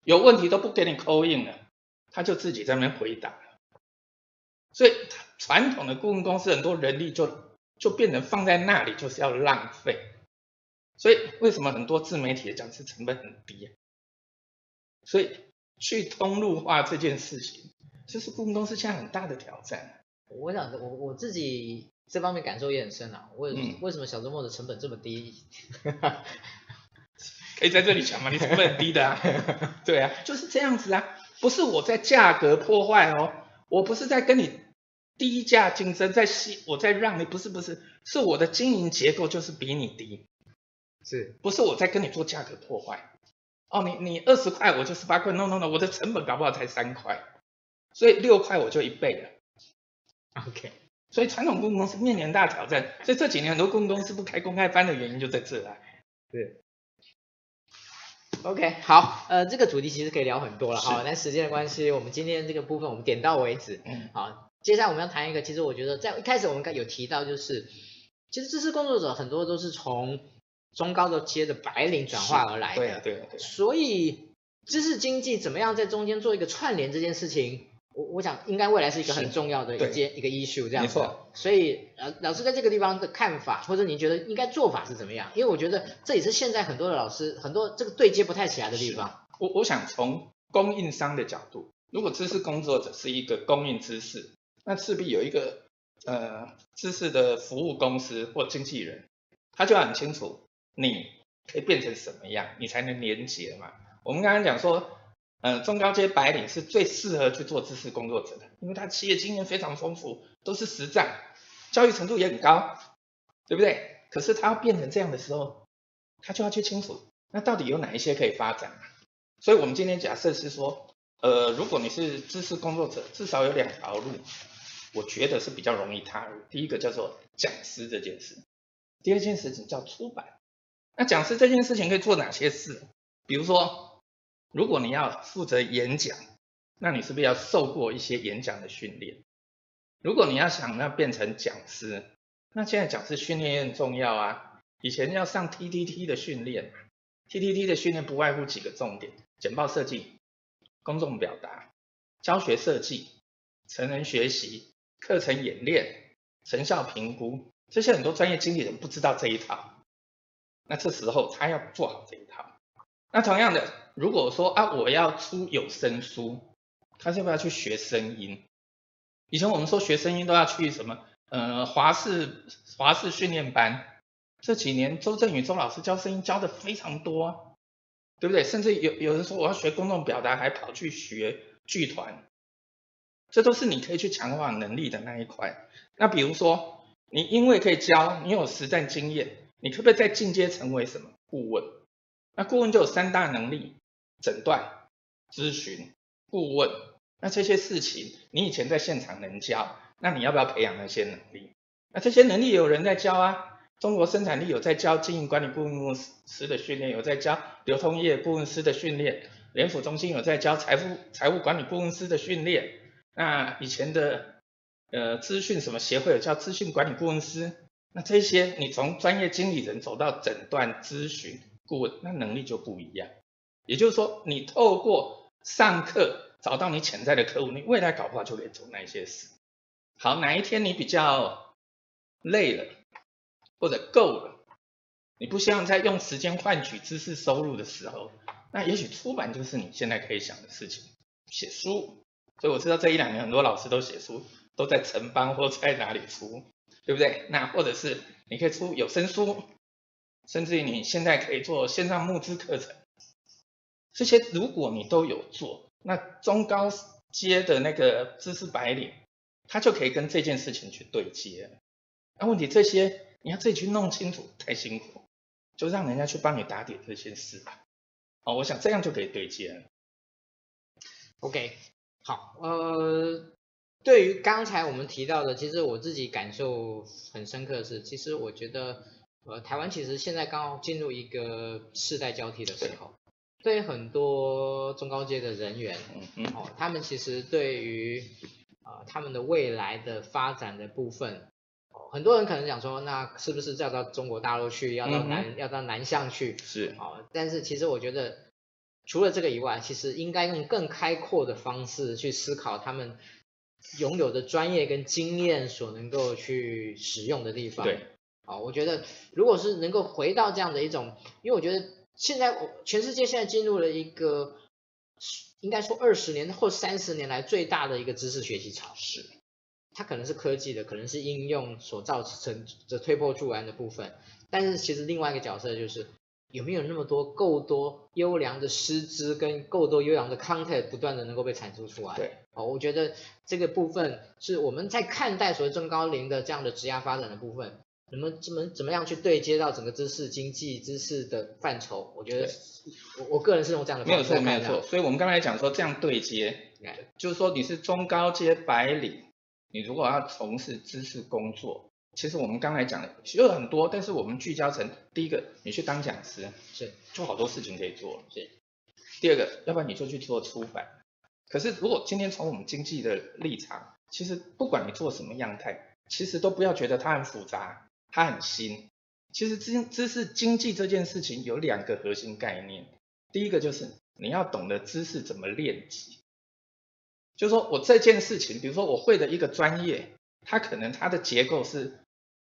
有问题都不给你扣印了，他就自己在那边回答。所以传统的顾问公司很多人力就就变成放在那里就是要浪费。所以为什么很多自媒体的讲师成本很低啊？所以去通路化这件事情，就是顾问公司现在很大的挑战。我想我我自己这方面感受也很深啊。为、嗯、为什么小周末的成本这么低？可以在这里讲吗？你成本很低的啊？对啊，就是这样子啊，不是我在价格破坏哦。我不是在跟你低价竞争，在吸我在让你，不是不是，是我的经营结构就是比你低，是不是我在跟你做价格破坏？哦，你你二十块，我就十八块，no no no，我的成本搞不好才三块，所以六块我就一倍了。OK，所以传统顾问公司面临大挑战，所以这几年很多顾问公司不开公开班的原因就在这啊。对。OK，好，呃，这个主题其实可以聊很多了哈，但时间的关系，我们今天这个部分我们点到为止。嗯，好，接下来我们要谈一个，其实我觉得在一开始我们有提到，就是其实知识工作者很多都是从中高的阶的白领转化而来的，对对对，所以知识经济怎么样在中间做一个串联这件事情。我我想应该未来是一个很重要的一件一个 issue 这样子，没错。所以呃老师在这个地方的看法，或者你觉得应该做法是怎么样？因为我觉得这也是现在很多的老师很多这个对接不太起来的地方。我我想从供应商的角度，如果知识工作者是一个供应知识，那势必有一个呃知识的服务公司或经纪人，他就很清楚你可以变成什么样，你才能连接嘛。我们刚刚讲说。嗯，中高阶白领是最适合去做知识工作者的，因为他企业经验非常丰富，都是实战，教育程度也很高，对不对？可是他要变成这样的时候，他就要去清楚，那到底有哪一些可以发展？所以我们今天假设是说，呃，如果你是知识工作者，至少有两条路，我觉得是比较容易踏入。第一个叫做讲师这件事，第二件事情叫出版。那讲师这件事情可以做哪些事？比如说。如果你要负责演讲，那你是不是要受过一些演讲的训练？如果你要想要变成讲师，那现在讲师训练也很重要啊。以前要上 TTT 的训练，TTT 的训练不外乎几个重点：简报设计、公众表达、教学设计、成人学习、课程演练、成效评估。这些很多专业经理人不知道这一套，那这时候他要做好这一套。那同样的。如果说啊，我要出有声书，他要不要去学声音？以前我们说学声音都要去什么？呃，华视华视训练班。这几年周震宇周老师教声音教的非常多，对不对？甚至有有人说我要学公众表达，还跑去学剧团。这都是你可以去强化能力的那一块。那比如说，你因为可以教，你有实战经验，你可不可以再进阶成为什么顾问？那顾问就有三大能力。诊断、咨询、顾问，那这些事情你以前在现场能教，那你要不要培养那些能力？那这些能力有人在教啊，中国生产力有在教经营管理顾问师的训练，有在教流通业顾问师的训练，联府中心有在教财富财务管理顾问师的训练。那以前的呃资讯什么协会有叫资讯管理顾问师，那这些你从专业经理人走到诊断、咨询、顾问，那能力就不一样。也就是说，你透过上课找到你潜在的客户，你未来搞不好就可以做那些事。好，哪一天你比较累了，或者够了，你不希望再用时间换取知识收入的时候，那也许出版就是你现在可以想的事情。写书，所以我知道这一两年很多老师都写书，都在城邦或在哪里出，对不对？那或者是你可以出有声书，甚至于你现在可以做线上募资课程。这些如果你都有做，那中高阶的那个知识白领，他就可以跟这件事情去对接。那问题这些你要自己去弄清楚，太辛苦，就让人家去帮你打点这些事吧。哦，我想这样就可以对接了。OK，好，呃，对于刚才我们提到的，其实我自己感受很深刻的是，其实我觉得，呃，台湾其实现在刚好进入一个世代交替的时候。对于很多中高阶的人员，哦，他们其实对于啊、呃、他们的未来的发展的部分，很多人可能想说，那是不是要到中国大陆去，要到南、嗯、要到南向去？是，好，但是其实我觉得，除了这个以外，其实应该用更开阔的方式去思考他们拥有的专业跟经验所能够去使用的地方。对，好，我觉得如果是能够回到这样的一种，因为我觉得现在全世界现在进入了一个，应该说二十年或三十年来最大的一个知识学习潮。是。它可能是科技的，可能是应用所造成的推波助澜的部分，但是其实另外一个角色就是有没有那么多够多优良的师资跟够多优良的 content 不断的能够被产出出来。对，哦，我觉得这个部分是我们在看待所谓中高龄的这样的职业发展的部分，怎么怎么怎么样去对接到整个知识经济知识的范畴？我觉得我我个人是用这样的方式。没有错，没有错。所以我们刚才讲说这样对接.就是说你是中高阶白领。你如果要从事知识工作，其实我们刚才讲的有很多，但是我们聚焦成第一个，你去当讲师，是，就好多事情可以做，是。第二个，要不然你就去做出版。可是如果今天从我们经济的立场，其实不管你做什么样态，其实都不要觉得它很复杂，它很新。其实知知识经济这件事情有两个核心概念，第一个就是你要懂得知识怎么练级。就是说我这件事情，比如说我会的一个专业，它可能它的结构是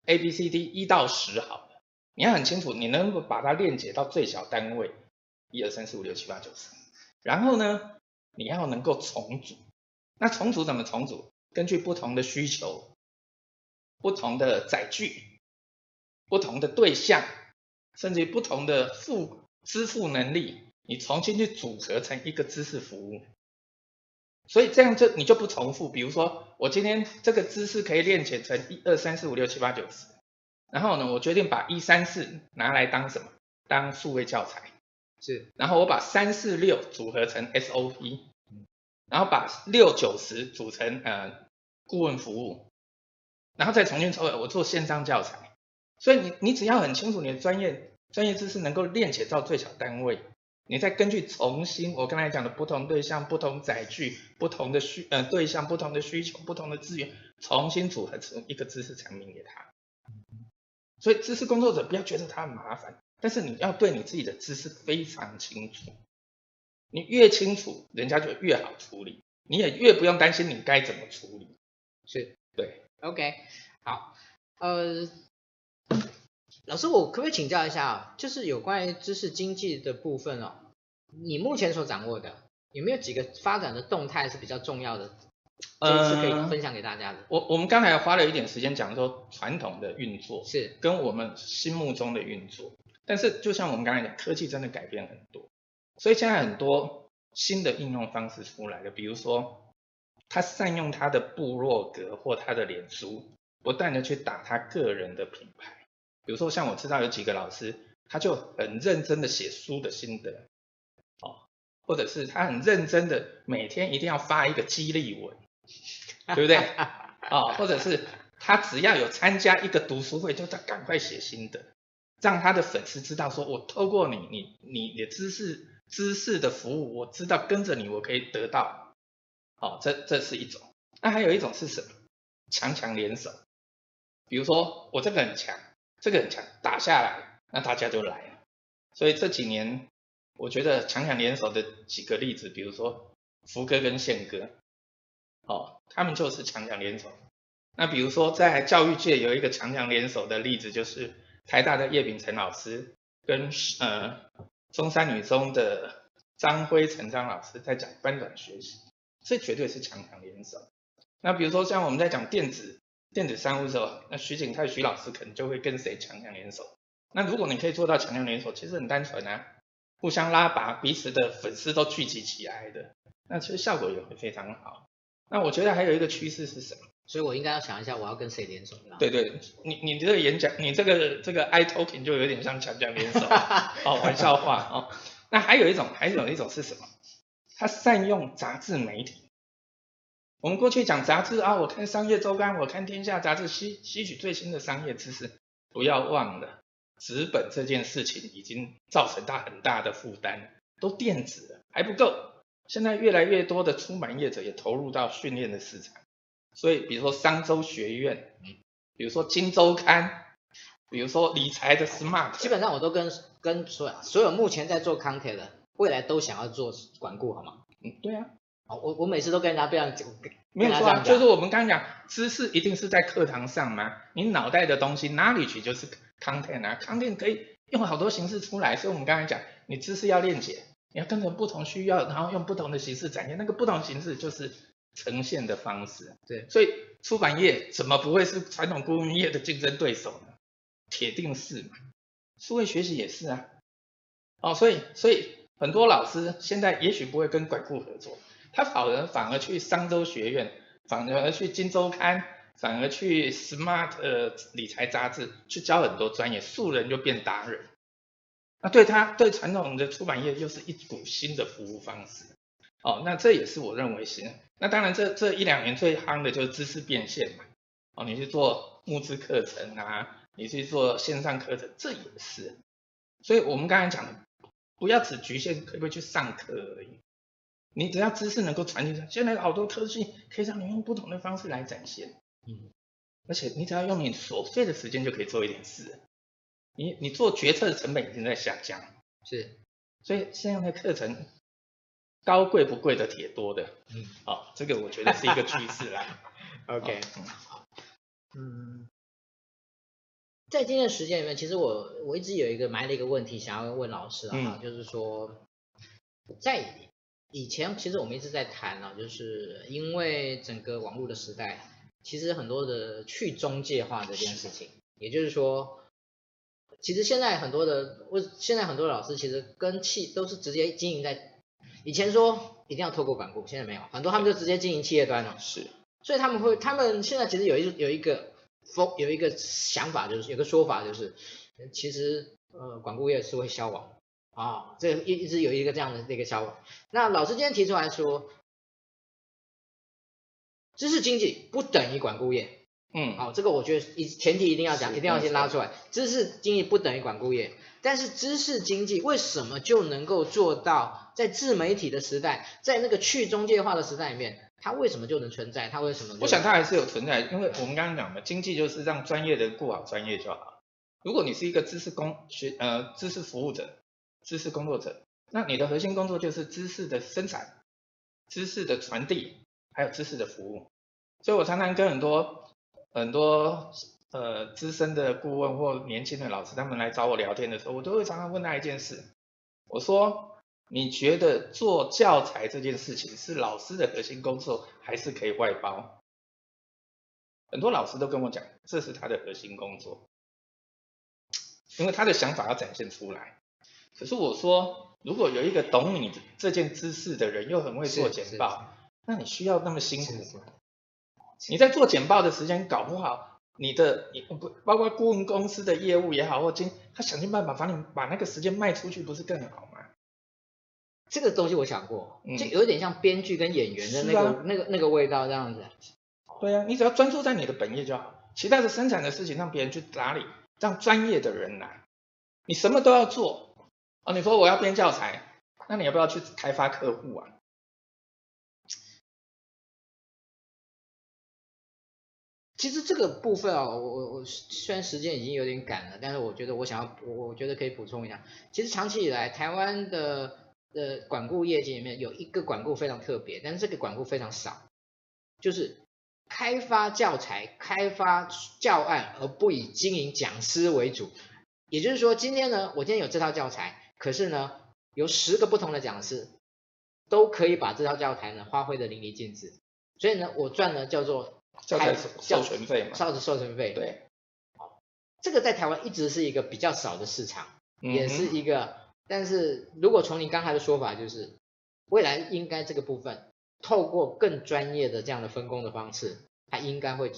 A B C D 一到十好了，你要很清楚，你能够把它链接到最小单位一二三四五六七八九十，然后呢，你要能够重组。那重组怎么重组？根据不同的需求、不同的载具、不同的对象，甚至不同的付支付能力，你重新去组合成一个知识服务。所以这样就你就不重复，比如说我今天这个知识可以链接成一二三四五六七八九十，然后呢，我决定把一三四拿来当什么？当数位教材，是，然后我把三四六组合成 SOP，然后把六九十组成呃顾问服务，然后再重新抽，我做线上教材。所以你你只要很清楚你的专业专业知识能够链接到最小单位。你再根据重新我刚才讲的不同对象、不同载具、不同的需呃对象、不同的需求、不同的资源，重新组合成一个知识产品给他。所以知识工作者不要觉得他很麻烦，但是你要对你自己的知识非常清楚。你越清楚，人家就越好处理，你也越不用担心你该怎么处理。是，对，OK，好，呃。老师，我可不可以请教一下啊？就是有关于知识经济的部分哦，你目前所掌握的有没有几个发展的动态是比较重要的？呃，是可以分享给大家的。我我们刚才花了一点时间讲说传统的运作是跟我们心目中的运作，但是就像我们刚才讲，科技真的改变很多，所以现在很多新的应用方式出来了，比如说他善用他的部落格或他的脸书，不断的去打他个人的品牌。比如说，像我知道有几个老师，他就很认真的写书的心得，哦，或者是他很认真的每天一定要发一个激励文，对不对？哦，或者是他只要有参加一个读书会，就他赶快写心得，让他的粉丝知道说，我透过你，你，你的知识，知识的服务，我知道跟着你，我可以得到，哦，这这是一种。那还有一种是什么？强强联手，比如说我这个很强。这个很强，打下来，那大家就来。所以这几年，我觉得强强联手的几个例子，比如说福哥跟宪哥，哦，他们就是强强联手。那比如说在教育界有一个强强联手的例子，就是台大的叶丙成老师跟呃中山女中的张辉成张老师在讲翻转学习，这绝对是强强联手。那比如说像我们在讲电子。电子商务的时候，那徐景泰徐老师可能就会跟谁强强联手。那如果你可以做到强强联手，其实很单纯啊，互相拉拔，彼此的粉丝都聚集起来的，那其实效果也会非常好。那我觉得还有一个趋势是什么？所以我应该要想一下，我要跟谁联手？对对，你你这个演讲，你这个这个 iTalking 就有点像强强联手，哦，玩笑话哦。那还有一种，还有一种是什么？他善用杂志媒体。我们过去讲杂志啊，我看商业周刊，我看天下杂志，吸吸取最新的商业知识。不要忘了，纸本这件事情已经造成他很大的负担，都电子了还不够。现在越来越多的出版业者也投入到训练的市场，所以比如说商周学院，比如说《金周刊》，比如说理财的 Smart，基本上我都跟跟所所有目前在做 content 的，未来都想要做管顾，好吗？嗯，对啊。我我每次都跟人家这样讲，没有错啊，就是我们刚刚讲，知识一定是在课堂上吗？你脑袋的东西哪里去就是 content 啊，content 可以用好多形式出来，所以我们刚才讲，你知识要链接，你要跟着不同需要，然后用不同的形式展现，那个不同形式就是呈现的方式。对，所以出版业怎么不会是传统顾问业的竞争对手呢？铁定是嘛，数位学习也是啊。哦，所以所以很多老师现在也许不会跟管顾合作。他反而反而去商周学院，反而去金周刊，反而去 Smart 呃理财杂志去教很多专业，素人就变达人。那对他对传统的出版业又是一股新的服务方式。哦，那这也是我认为是。那当然这这一两年最夯的就是知识变现嘛。哦，你去做募资课程啊，你去做线上课程，这也是。所以我们刚才讲的，不要只局限可不可以去上课而已。你只要知识能够传递，现在好多科技可以让你用不同的方式来展现，嗯，而且你只要用你琐碎的时间就可以做一点事，你你做决策的成本已经在下降，是，所以现在的课程高贵不贵的铁多的，嗯，好，这个我觉得是一个趋势啦，OK，好，嗯，在今天的时间里面，其实我我一直有一个埋了一个问题想要问老师啊，嗯、就是说在。以前其实我们一直在谈啊，就是因为整个网络的时代，其实很多的去中介化这件事情，也就是说，其实现在很多的，我现在很多老师其实跟企都是直接经营在，以前说一定要透过管顾，现在没有，很多他们就直接经营企业端了，是，所以他们会，他们现在其实有一有一个风有一个想法，就是有个说法就是，其实呃管顾业是会消亡。啊、哦，这一一直有一个这样的这个想法。那老师今天提出来说，知识经济不等于管顾业。嗯，好、哦，这个我觉得一前提一定要讲，一定要先拉出来。知识经济不等于管顾业，但是知识经济为什么就能够做到在自媒体的时代，在那个去中介化的时代里面，它为什么就能存在？它为什么？我想它还是有存在，因为我们刚刚讲的经济就是让专业的人顾好专业就好。如果你是一个知识工学呃知识服务者。知识工作者，那你的核心工作就是知识的生产、知识的传递，还有知识的服务。所以我常常跟很多很多呃资深的顾问或年轻的老师，他们来找我聊天的时候，我都会常常问他一件事。我说，你觉得做教材这件事情是老师的核心工作，还是可以外包？很多老师都跟我讲，这是他的核心工作，因为他的想法要展现出来。可是我说，如果有一个懂你这件知识的人，又很会做简报，那你需要那么辛苦吗？你在做简报的时间搞不好，你的你不包括顾问公司的业务也好，或经他想尽办法把你把那个时间卖出去，不是更好吗？这个东西我想过，就有点像编剧跟演员的那个、啊、那个那个味道这样子。对啊，你只要专注在你的本业就好，其他的生产的事情让别人去打理，让专业的人来，你什么都要做。哦，你说我要编教材，那你要不要去开发客户啊？其实这个部分啊、哦，我我我虽然时间已经有点赶了，但是我觉得我想要，我我觉得可以补充一下。其实长期以来，台湾的的管顾业界里面有一个管顾非常特别，但是这个管顾非常少，就是开发教材、开发教案，而不以经营讲师为主。也就是说，今天呢，我今天有这套教材。可是呢，有十个不同的讲师都可以把这套教材呢发挥的淋漓尽致，所以呢，我赚的叫做教材授权费嘛，教材授权费。对，好，这个在台湾一直是一个比较少的市场，嗯、也是一个。但是如果从你刚才的说法，就是未来应该这个部分透过更专业的这样的分工的方式，它应该会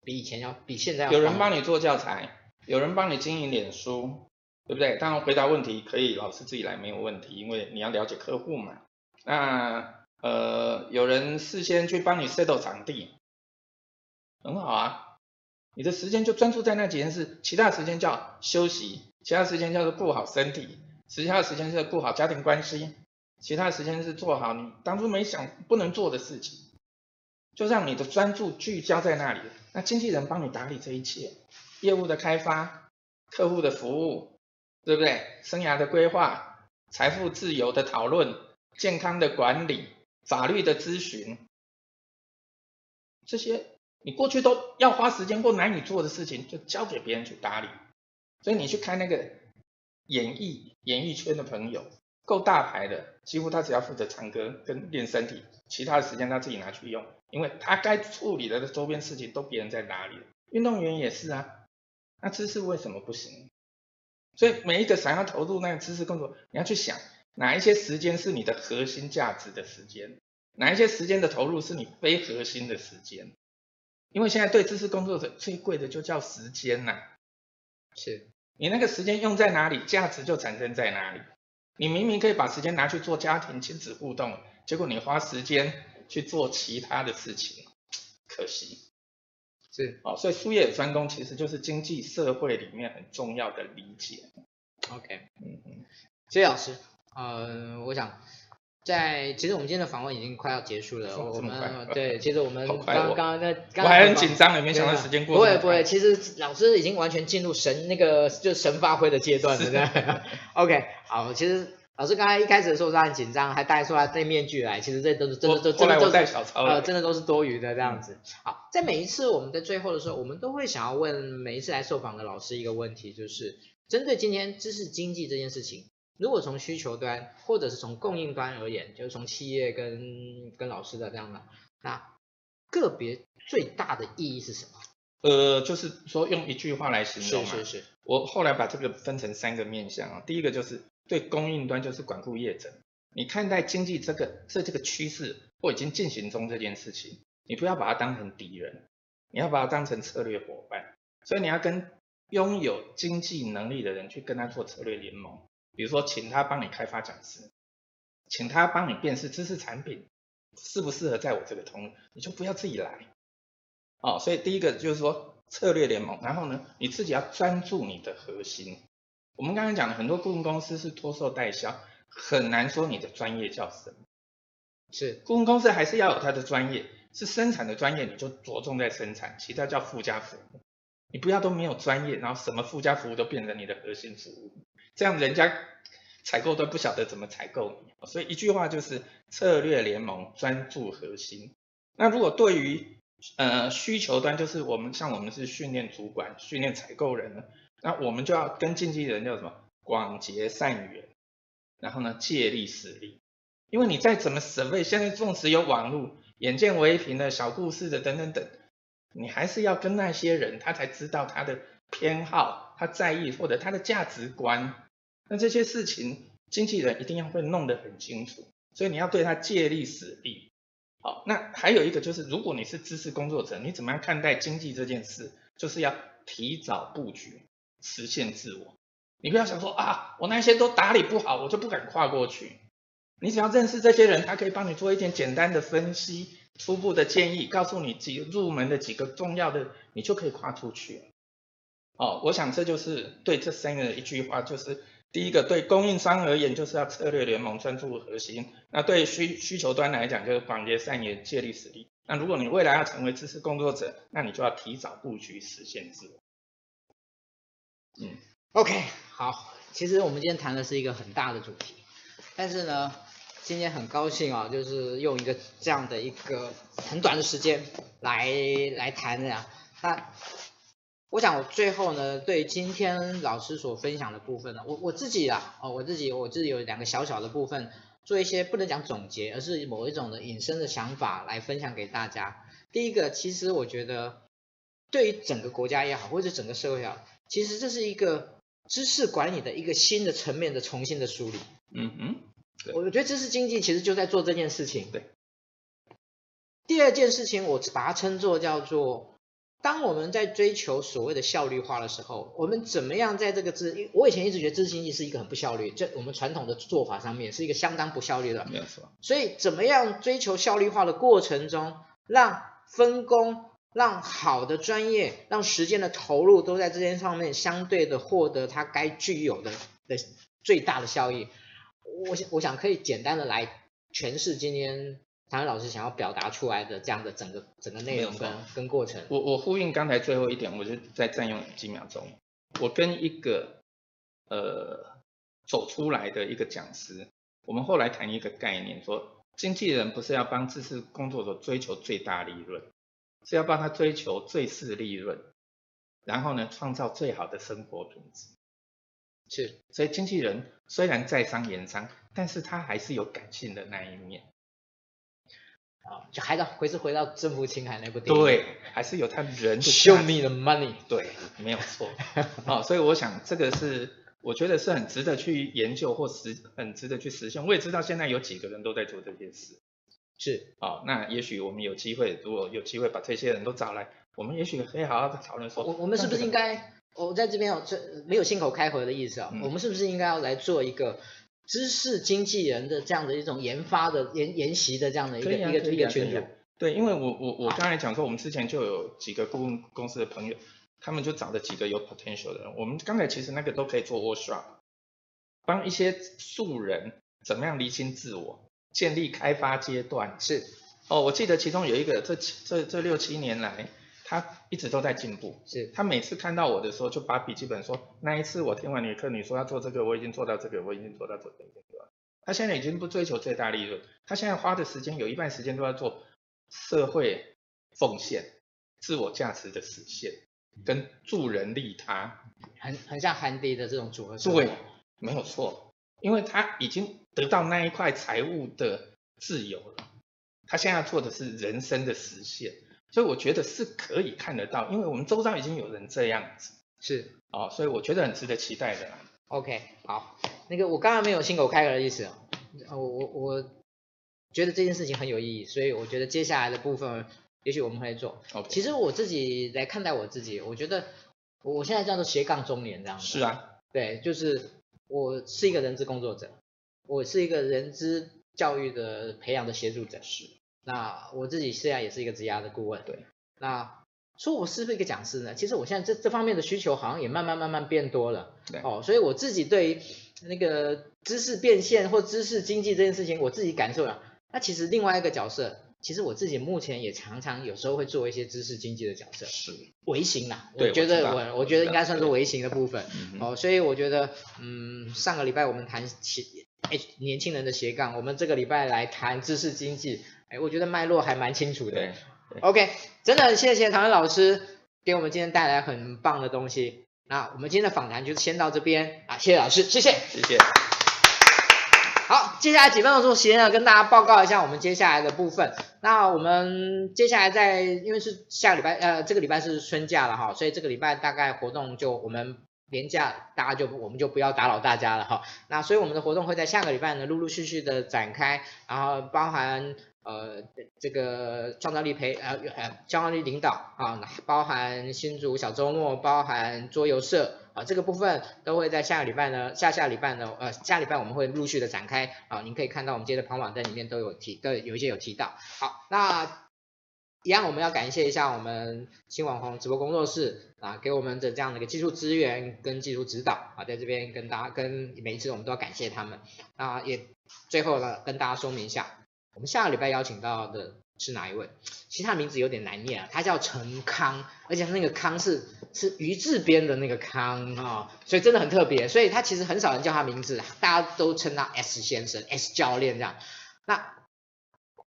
比以前要比现在要。有人帮你做教材，有人帮你经营脸书。对不对？当然回答问题可以老师自己来没有问题，因为你要了解客户嘛。那呃，有人事先去帮你 settle 场地，很好啊。你的时间就专注在那几件事，其他时间叫休息，其他时间叫做顾好身体，其他的时间是顾好家庭关系，其他时间是做好你当初没想不能做的事情。就让你的专注聚焦在那里。那经纪人帮你打理这一切，业务的开发、客户的服务，对不对？生涯的规划、财富自由的讨论、健康的管理、法律的咨询，这些你过去都要花时间或难以做的事情，就交给别人去打理。所以你去看那个演艺演艺圈的朋友，够大牌的，几乎他只要负责唱歌跟练身体，其他的时间他自己拿去用，因为他该处理的周边事情都别人在打理。运动员也是啊，那知识为什么不行？所以每一个想要投入那个知识工作，你要去想哪一些时间是你的核心价值的时间，哪一些时间的投入是你非核心的时间。因为现在对知识工作者最贵的就叫时间呐、啊，是。你那个时间用在哪里，价值就产生在哪里。你明明可以把时间拿去做家庭亲子互动，结果你花时间去做其他的事情，可惜。是，哦，所以术业有专攻其实就是经济社会里面很重要的理解。OK，嗯嗯，谢谢老师。呃，我想。在其实我们今天的访问已经快要结束了，我们对，其实我们刚刚那刚我还很紧张，没想到时间过。不会不会，其实老师已经完全进入神那个就神发挥的阶段了，对。OK，好，其实老师刚才一开始的时候他很紧张，还带出来戴面具来，其实这都是真的都，真的都是呃，真的都是多余的这样子。好，在每一次我们在最后的时候，我们都会想要问每一次来受访的老师一个问题，就是针对今天知识经济这件事情。如果从需求端或者是从供应端而言，就是从企业跟跟老师的这样的，那个别最大的意义是什么？呃，就是说用一句话来形容啊。是是是。我后来把这个分成三个面向啊。第一个就是对供应端，就是管顾业者，你看待经济这个是这个趋势或已经进行中这件事情，你不要把它当成敌人，你要把它当成策略伙伴。所以你要跟拥有经济能力的人去跟他做策略联盟。比如说，请他帮你开发讲师，请他帮你辨识知识产品适不适合在我这个通路，你就不要自己来。哦，所以第一个就是说策略联盟，然后呢，你自己要专注你的核心。我们刚刚讲的很多顾问公司是托售代销，很难说你的专业叫什么。是，顾问公司还是要有它的专业，是生产的专业，你就着重在生产，其他叫附加服务。你不要都没有专业，然后什么附加服务都变成你的核心服务。这样人家采购都不晓得怎么采购你，所以一句话就是策略联盟，专注核心。那如果对于呃需求端，就是我们像我们是训练主管、训练采购人呢，那我们就要跟经纪人叫什么？广结善缘，然后呢借力使力。因为你再怎么省力现在纵使有网络、眼见为凭的小故事的等等等，你还是要跟那些人，他才知道他的偏好、他在意或者他的价值观。那这些事情，经纪人一定要会弄得很清楚，所以你要对他借力使力。好，那还有一个就是，如果你是知识工作者，你怎么样看待经济这件事？就是要提早布局，实现自我。你不要想说啊，我那些都打理不好，我就不敢跨过去。你只要认识这些人，他可以帮你做一点简单的分析、初步的建议，告诉你几入门的几个重要的，你就可以跨出去。哦，我想这就是对这三个人一句话，就是。第一个，对供应商而言，就是要策略联盟，专注核心；那对需需求端来讲，就是广结善缘，借力使力。那如果你未来要成为知识工作者，那你就要提早布局，实现自我。嗯，OK，好。其实我们今天谈的是一个很大的主题，但是呢，今天很高兴啊，就是用一个这样的一个很短的时间来来谈的呀。那我想我最后呢，对今天老师所分享的部分呢，我我自己啊，哦，我自己我自己有两个小小的部分，做一些不能讲总结，而是某一种的引申的想法来分享给大家。第一个，其实我觉得，对于整个国家也好，或者整个社会也好，其实这是一个知识管理的一个新的层面的重新的梳理。嗯嗯，我觉得知识经济其实就在做这件事情。对。第二件事情，我把它称作叫做。当我们在追求所谓的效率化的时候，我们怎么样在这个知？我以前一直觉得知识经济是一个很不效率，这我们传统的做法上面是一个相当不效率的。没有错。所以怎么样追求效率化的过程中，让分工、让好的专业、让时间的投入都在这件上面相对的获得它该具有的的最大的效益。我想，我想可以简单的来诠释今天唐老师想要表达出来的这样的整个整个内容跟跟过程。我我呼应刚才最后一点，我就再占用几秒钟。我跟一个呃走出来的一个讲师，我们后来谈一个概念，说经纪人不是要帮知识工作者追求最大利润，是要帮他追求最适利润，然后呢，创造最好的生活品质。是，所以经纪人虽然在商言商，但是他还是有感性的那一面。啊，就还是回是回到征服青海那部电影，对，还是有他人的 Show me the money，对，没有错。哦，所以我想这个是我觉得是很值得去研究或实很值得去实现。我也知道现在有几个人都在做这件事。是，哦，那也许我们有机会，如果有机会把这些人都找来，我们也许可以好好的讨论说，我我们是不是应该，我在这边有这没有信口开河的意思啊、哦嗯？我们是不是应该要来做一个？知识经纪人的这样的一种研发的研研习的这样的一个、啊、一个一个群组，对，因为我我我刚才讲说，我们之前就有几个顾问公司的朋友，他们就找了几个有 potential 的人，我们刚才其实那个都可以做 workshop，帮一些素人怎么样厘清自我，建立开发阶段。是，哦，我记得其中有一个这这这六七年来。他一直都在进步，是他每次看到我的时候，就把笔记本说，那一次我听完你的课，你说要做这个，我已经做到这个，我已经做到这个，他现在已经不追求最大利润，他现在花的时间有一半时间都在做社会奉献、自我价值的实现，跟助人利他，很很像韩迪的这种组合。对，没有错，因为他已经得到那一块财务的自由了，他现在要做的是人生的实现。所以我觉得是可以看得到，因为我们周遭已经有人这样子，是哦，所以我觉得很值得期待的。OK，好，那个我刚刚没有信口开河的意思，我我我觉得这件事情很有意义，所以我觉得接下来的部分，也许我们会做。OK，其实我自己来看待我自己，我觉得我现在叫做斜杠中年这样子。是啊，对，就是我是一个人资工作者，我是一个人资教育的培养的协助者。是。那我自己现在也是一个职涯的顾问，对。那说我是不是一个讲师呢？其实我现在这这方面的需求好像也慢慢慢慢变多了，对。哦，所以我自己对于那个知识变现或知识经济这件事情，我自己感受了。那其实另外一个角色，其实我自己目前也常常有时候会做一些知识经济的角色，是微型啦。我觉得我我，我觉得应该算是微型的部分。哦，所以我觉得，嗯，上个礼拜我们谈起，哎，年轻人的斜杠，我们这个礼拜来谈知识经济。哎，我觉得脉络还蛮清楚的。OK，真的很谢谢唐文老师给我们今天带来很棒的东西。那我们今天的访谈就先到这边啊，谢谢老师，谢谢，谢谢。好，接下来几分钟时间呢，跟大家报告一下我们接下来的部分。那我们接下来在，因为是下礼拜，呃，这个礼拜是春假了哈，所以这个礼拜大概活动就我们连假，大家就我们就不要打扰大家了哈。那所以我们的活动会在下个礼拜呢，陆陆续续的展开，然后包含。呃，这个创造力培呃呃创造力领导啊，包含新竹小周末，包含桌游社啊，这个部分都会在下个礼拜呢，下下礼拜呢，呃下礼拜我们会陆续的展开啊，您可以看到我们今天的跑网站里面都有提，都有一些有提到。好，那一样我们要感谢一下我们新网红直播工作室啊，给我们的这样的一个技术资源跟技术指导啊，在这边跟大家跟每一次我们都要感谢他们啊，也最后呢跟大家说明一下。我们下个礼拜邀请到的是哪一位？其实他名字有点难念啊，他叫陈康，而且他那个康是是鱼字边的那个康啊、哦，所以真的很特别。所以他其实很少人叫他名字，大家都称他 S 先生、S 教练这样。那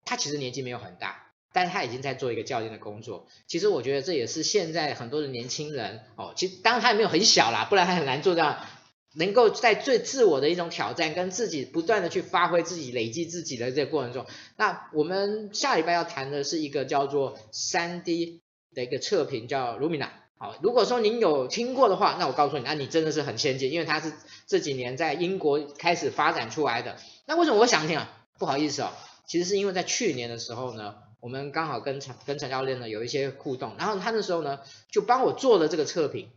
他其实年纪没有很大，但是他已经在做一个教练的工作。其实我觉得这也是现在很多的年轻人哦，其实当然他也没有很小啦，不然他很难做这样。能够在最自我的一种挑战，跟自己不断的去发挥自己、累积自己的这个过程中，那我们下礼拜要谈的是一个叫做三 D 的一个测评，叫 Lumina。好，如果说您有听过的话，那我告诉你，那你真的是很先进，因为它是这几年在英国开始发展出来的。那为什么我想听啊？不好意思哦，其实是因为在去年的时候呢，我们刚好跟陈跟陈教练呢有一些互动，然后他那时候呢就帮我做了这个测评。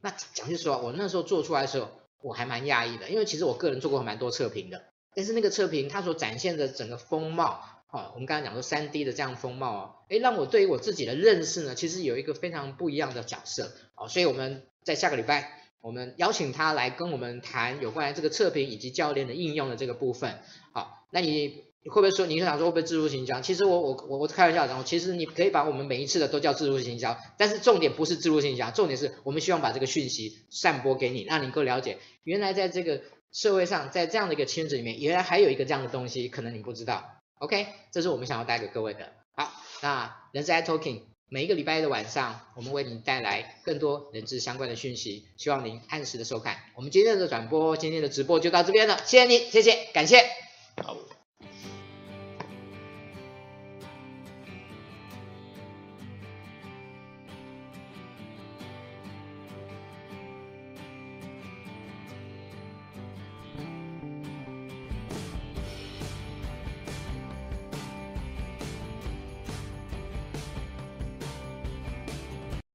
那讲句实话，我那时候做出来的时候。我还蛮讶异的，因为其实我个人做过蛮多测评的，但是那个测评它所展现的整个风貌，哦，我们刚刚讲说三 D 的这样风貌哦，哎，让我对于我自己的认识呢，其实有一个非常不一样的角色，哦，所以我们在下个礼拜，我们邀请他来跟我们谈有关于这个测评以及教练的应用的这个部分，好，那你你会不会说，你想说会不会自助行销？其实我我我我开玩笑的，其实你可以把我们每一次的都叫自助行销，但是重点不是自助行销，重点是我们希望把这个讯息散播给你，让你能够了解，原来在这个社会上，在这样的一个圈子里面，原来还有一个这样的东西，可能你不知道。OK，这是我们想要带给各位的。好，那人资 iTalking 每一个礼拜一的晚上，我们为您带来更多人质相关的讯息，希望您按时的收看。我们今天的转播，今天的直播就到这边了，谢谢你，谢谢，感谢。好。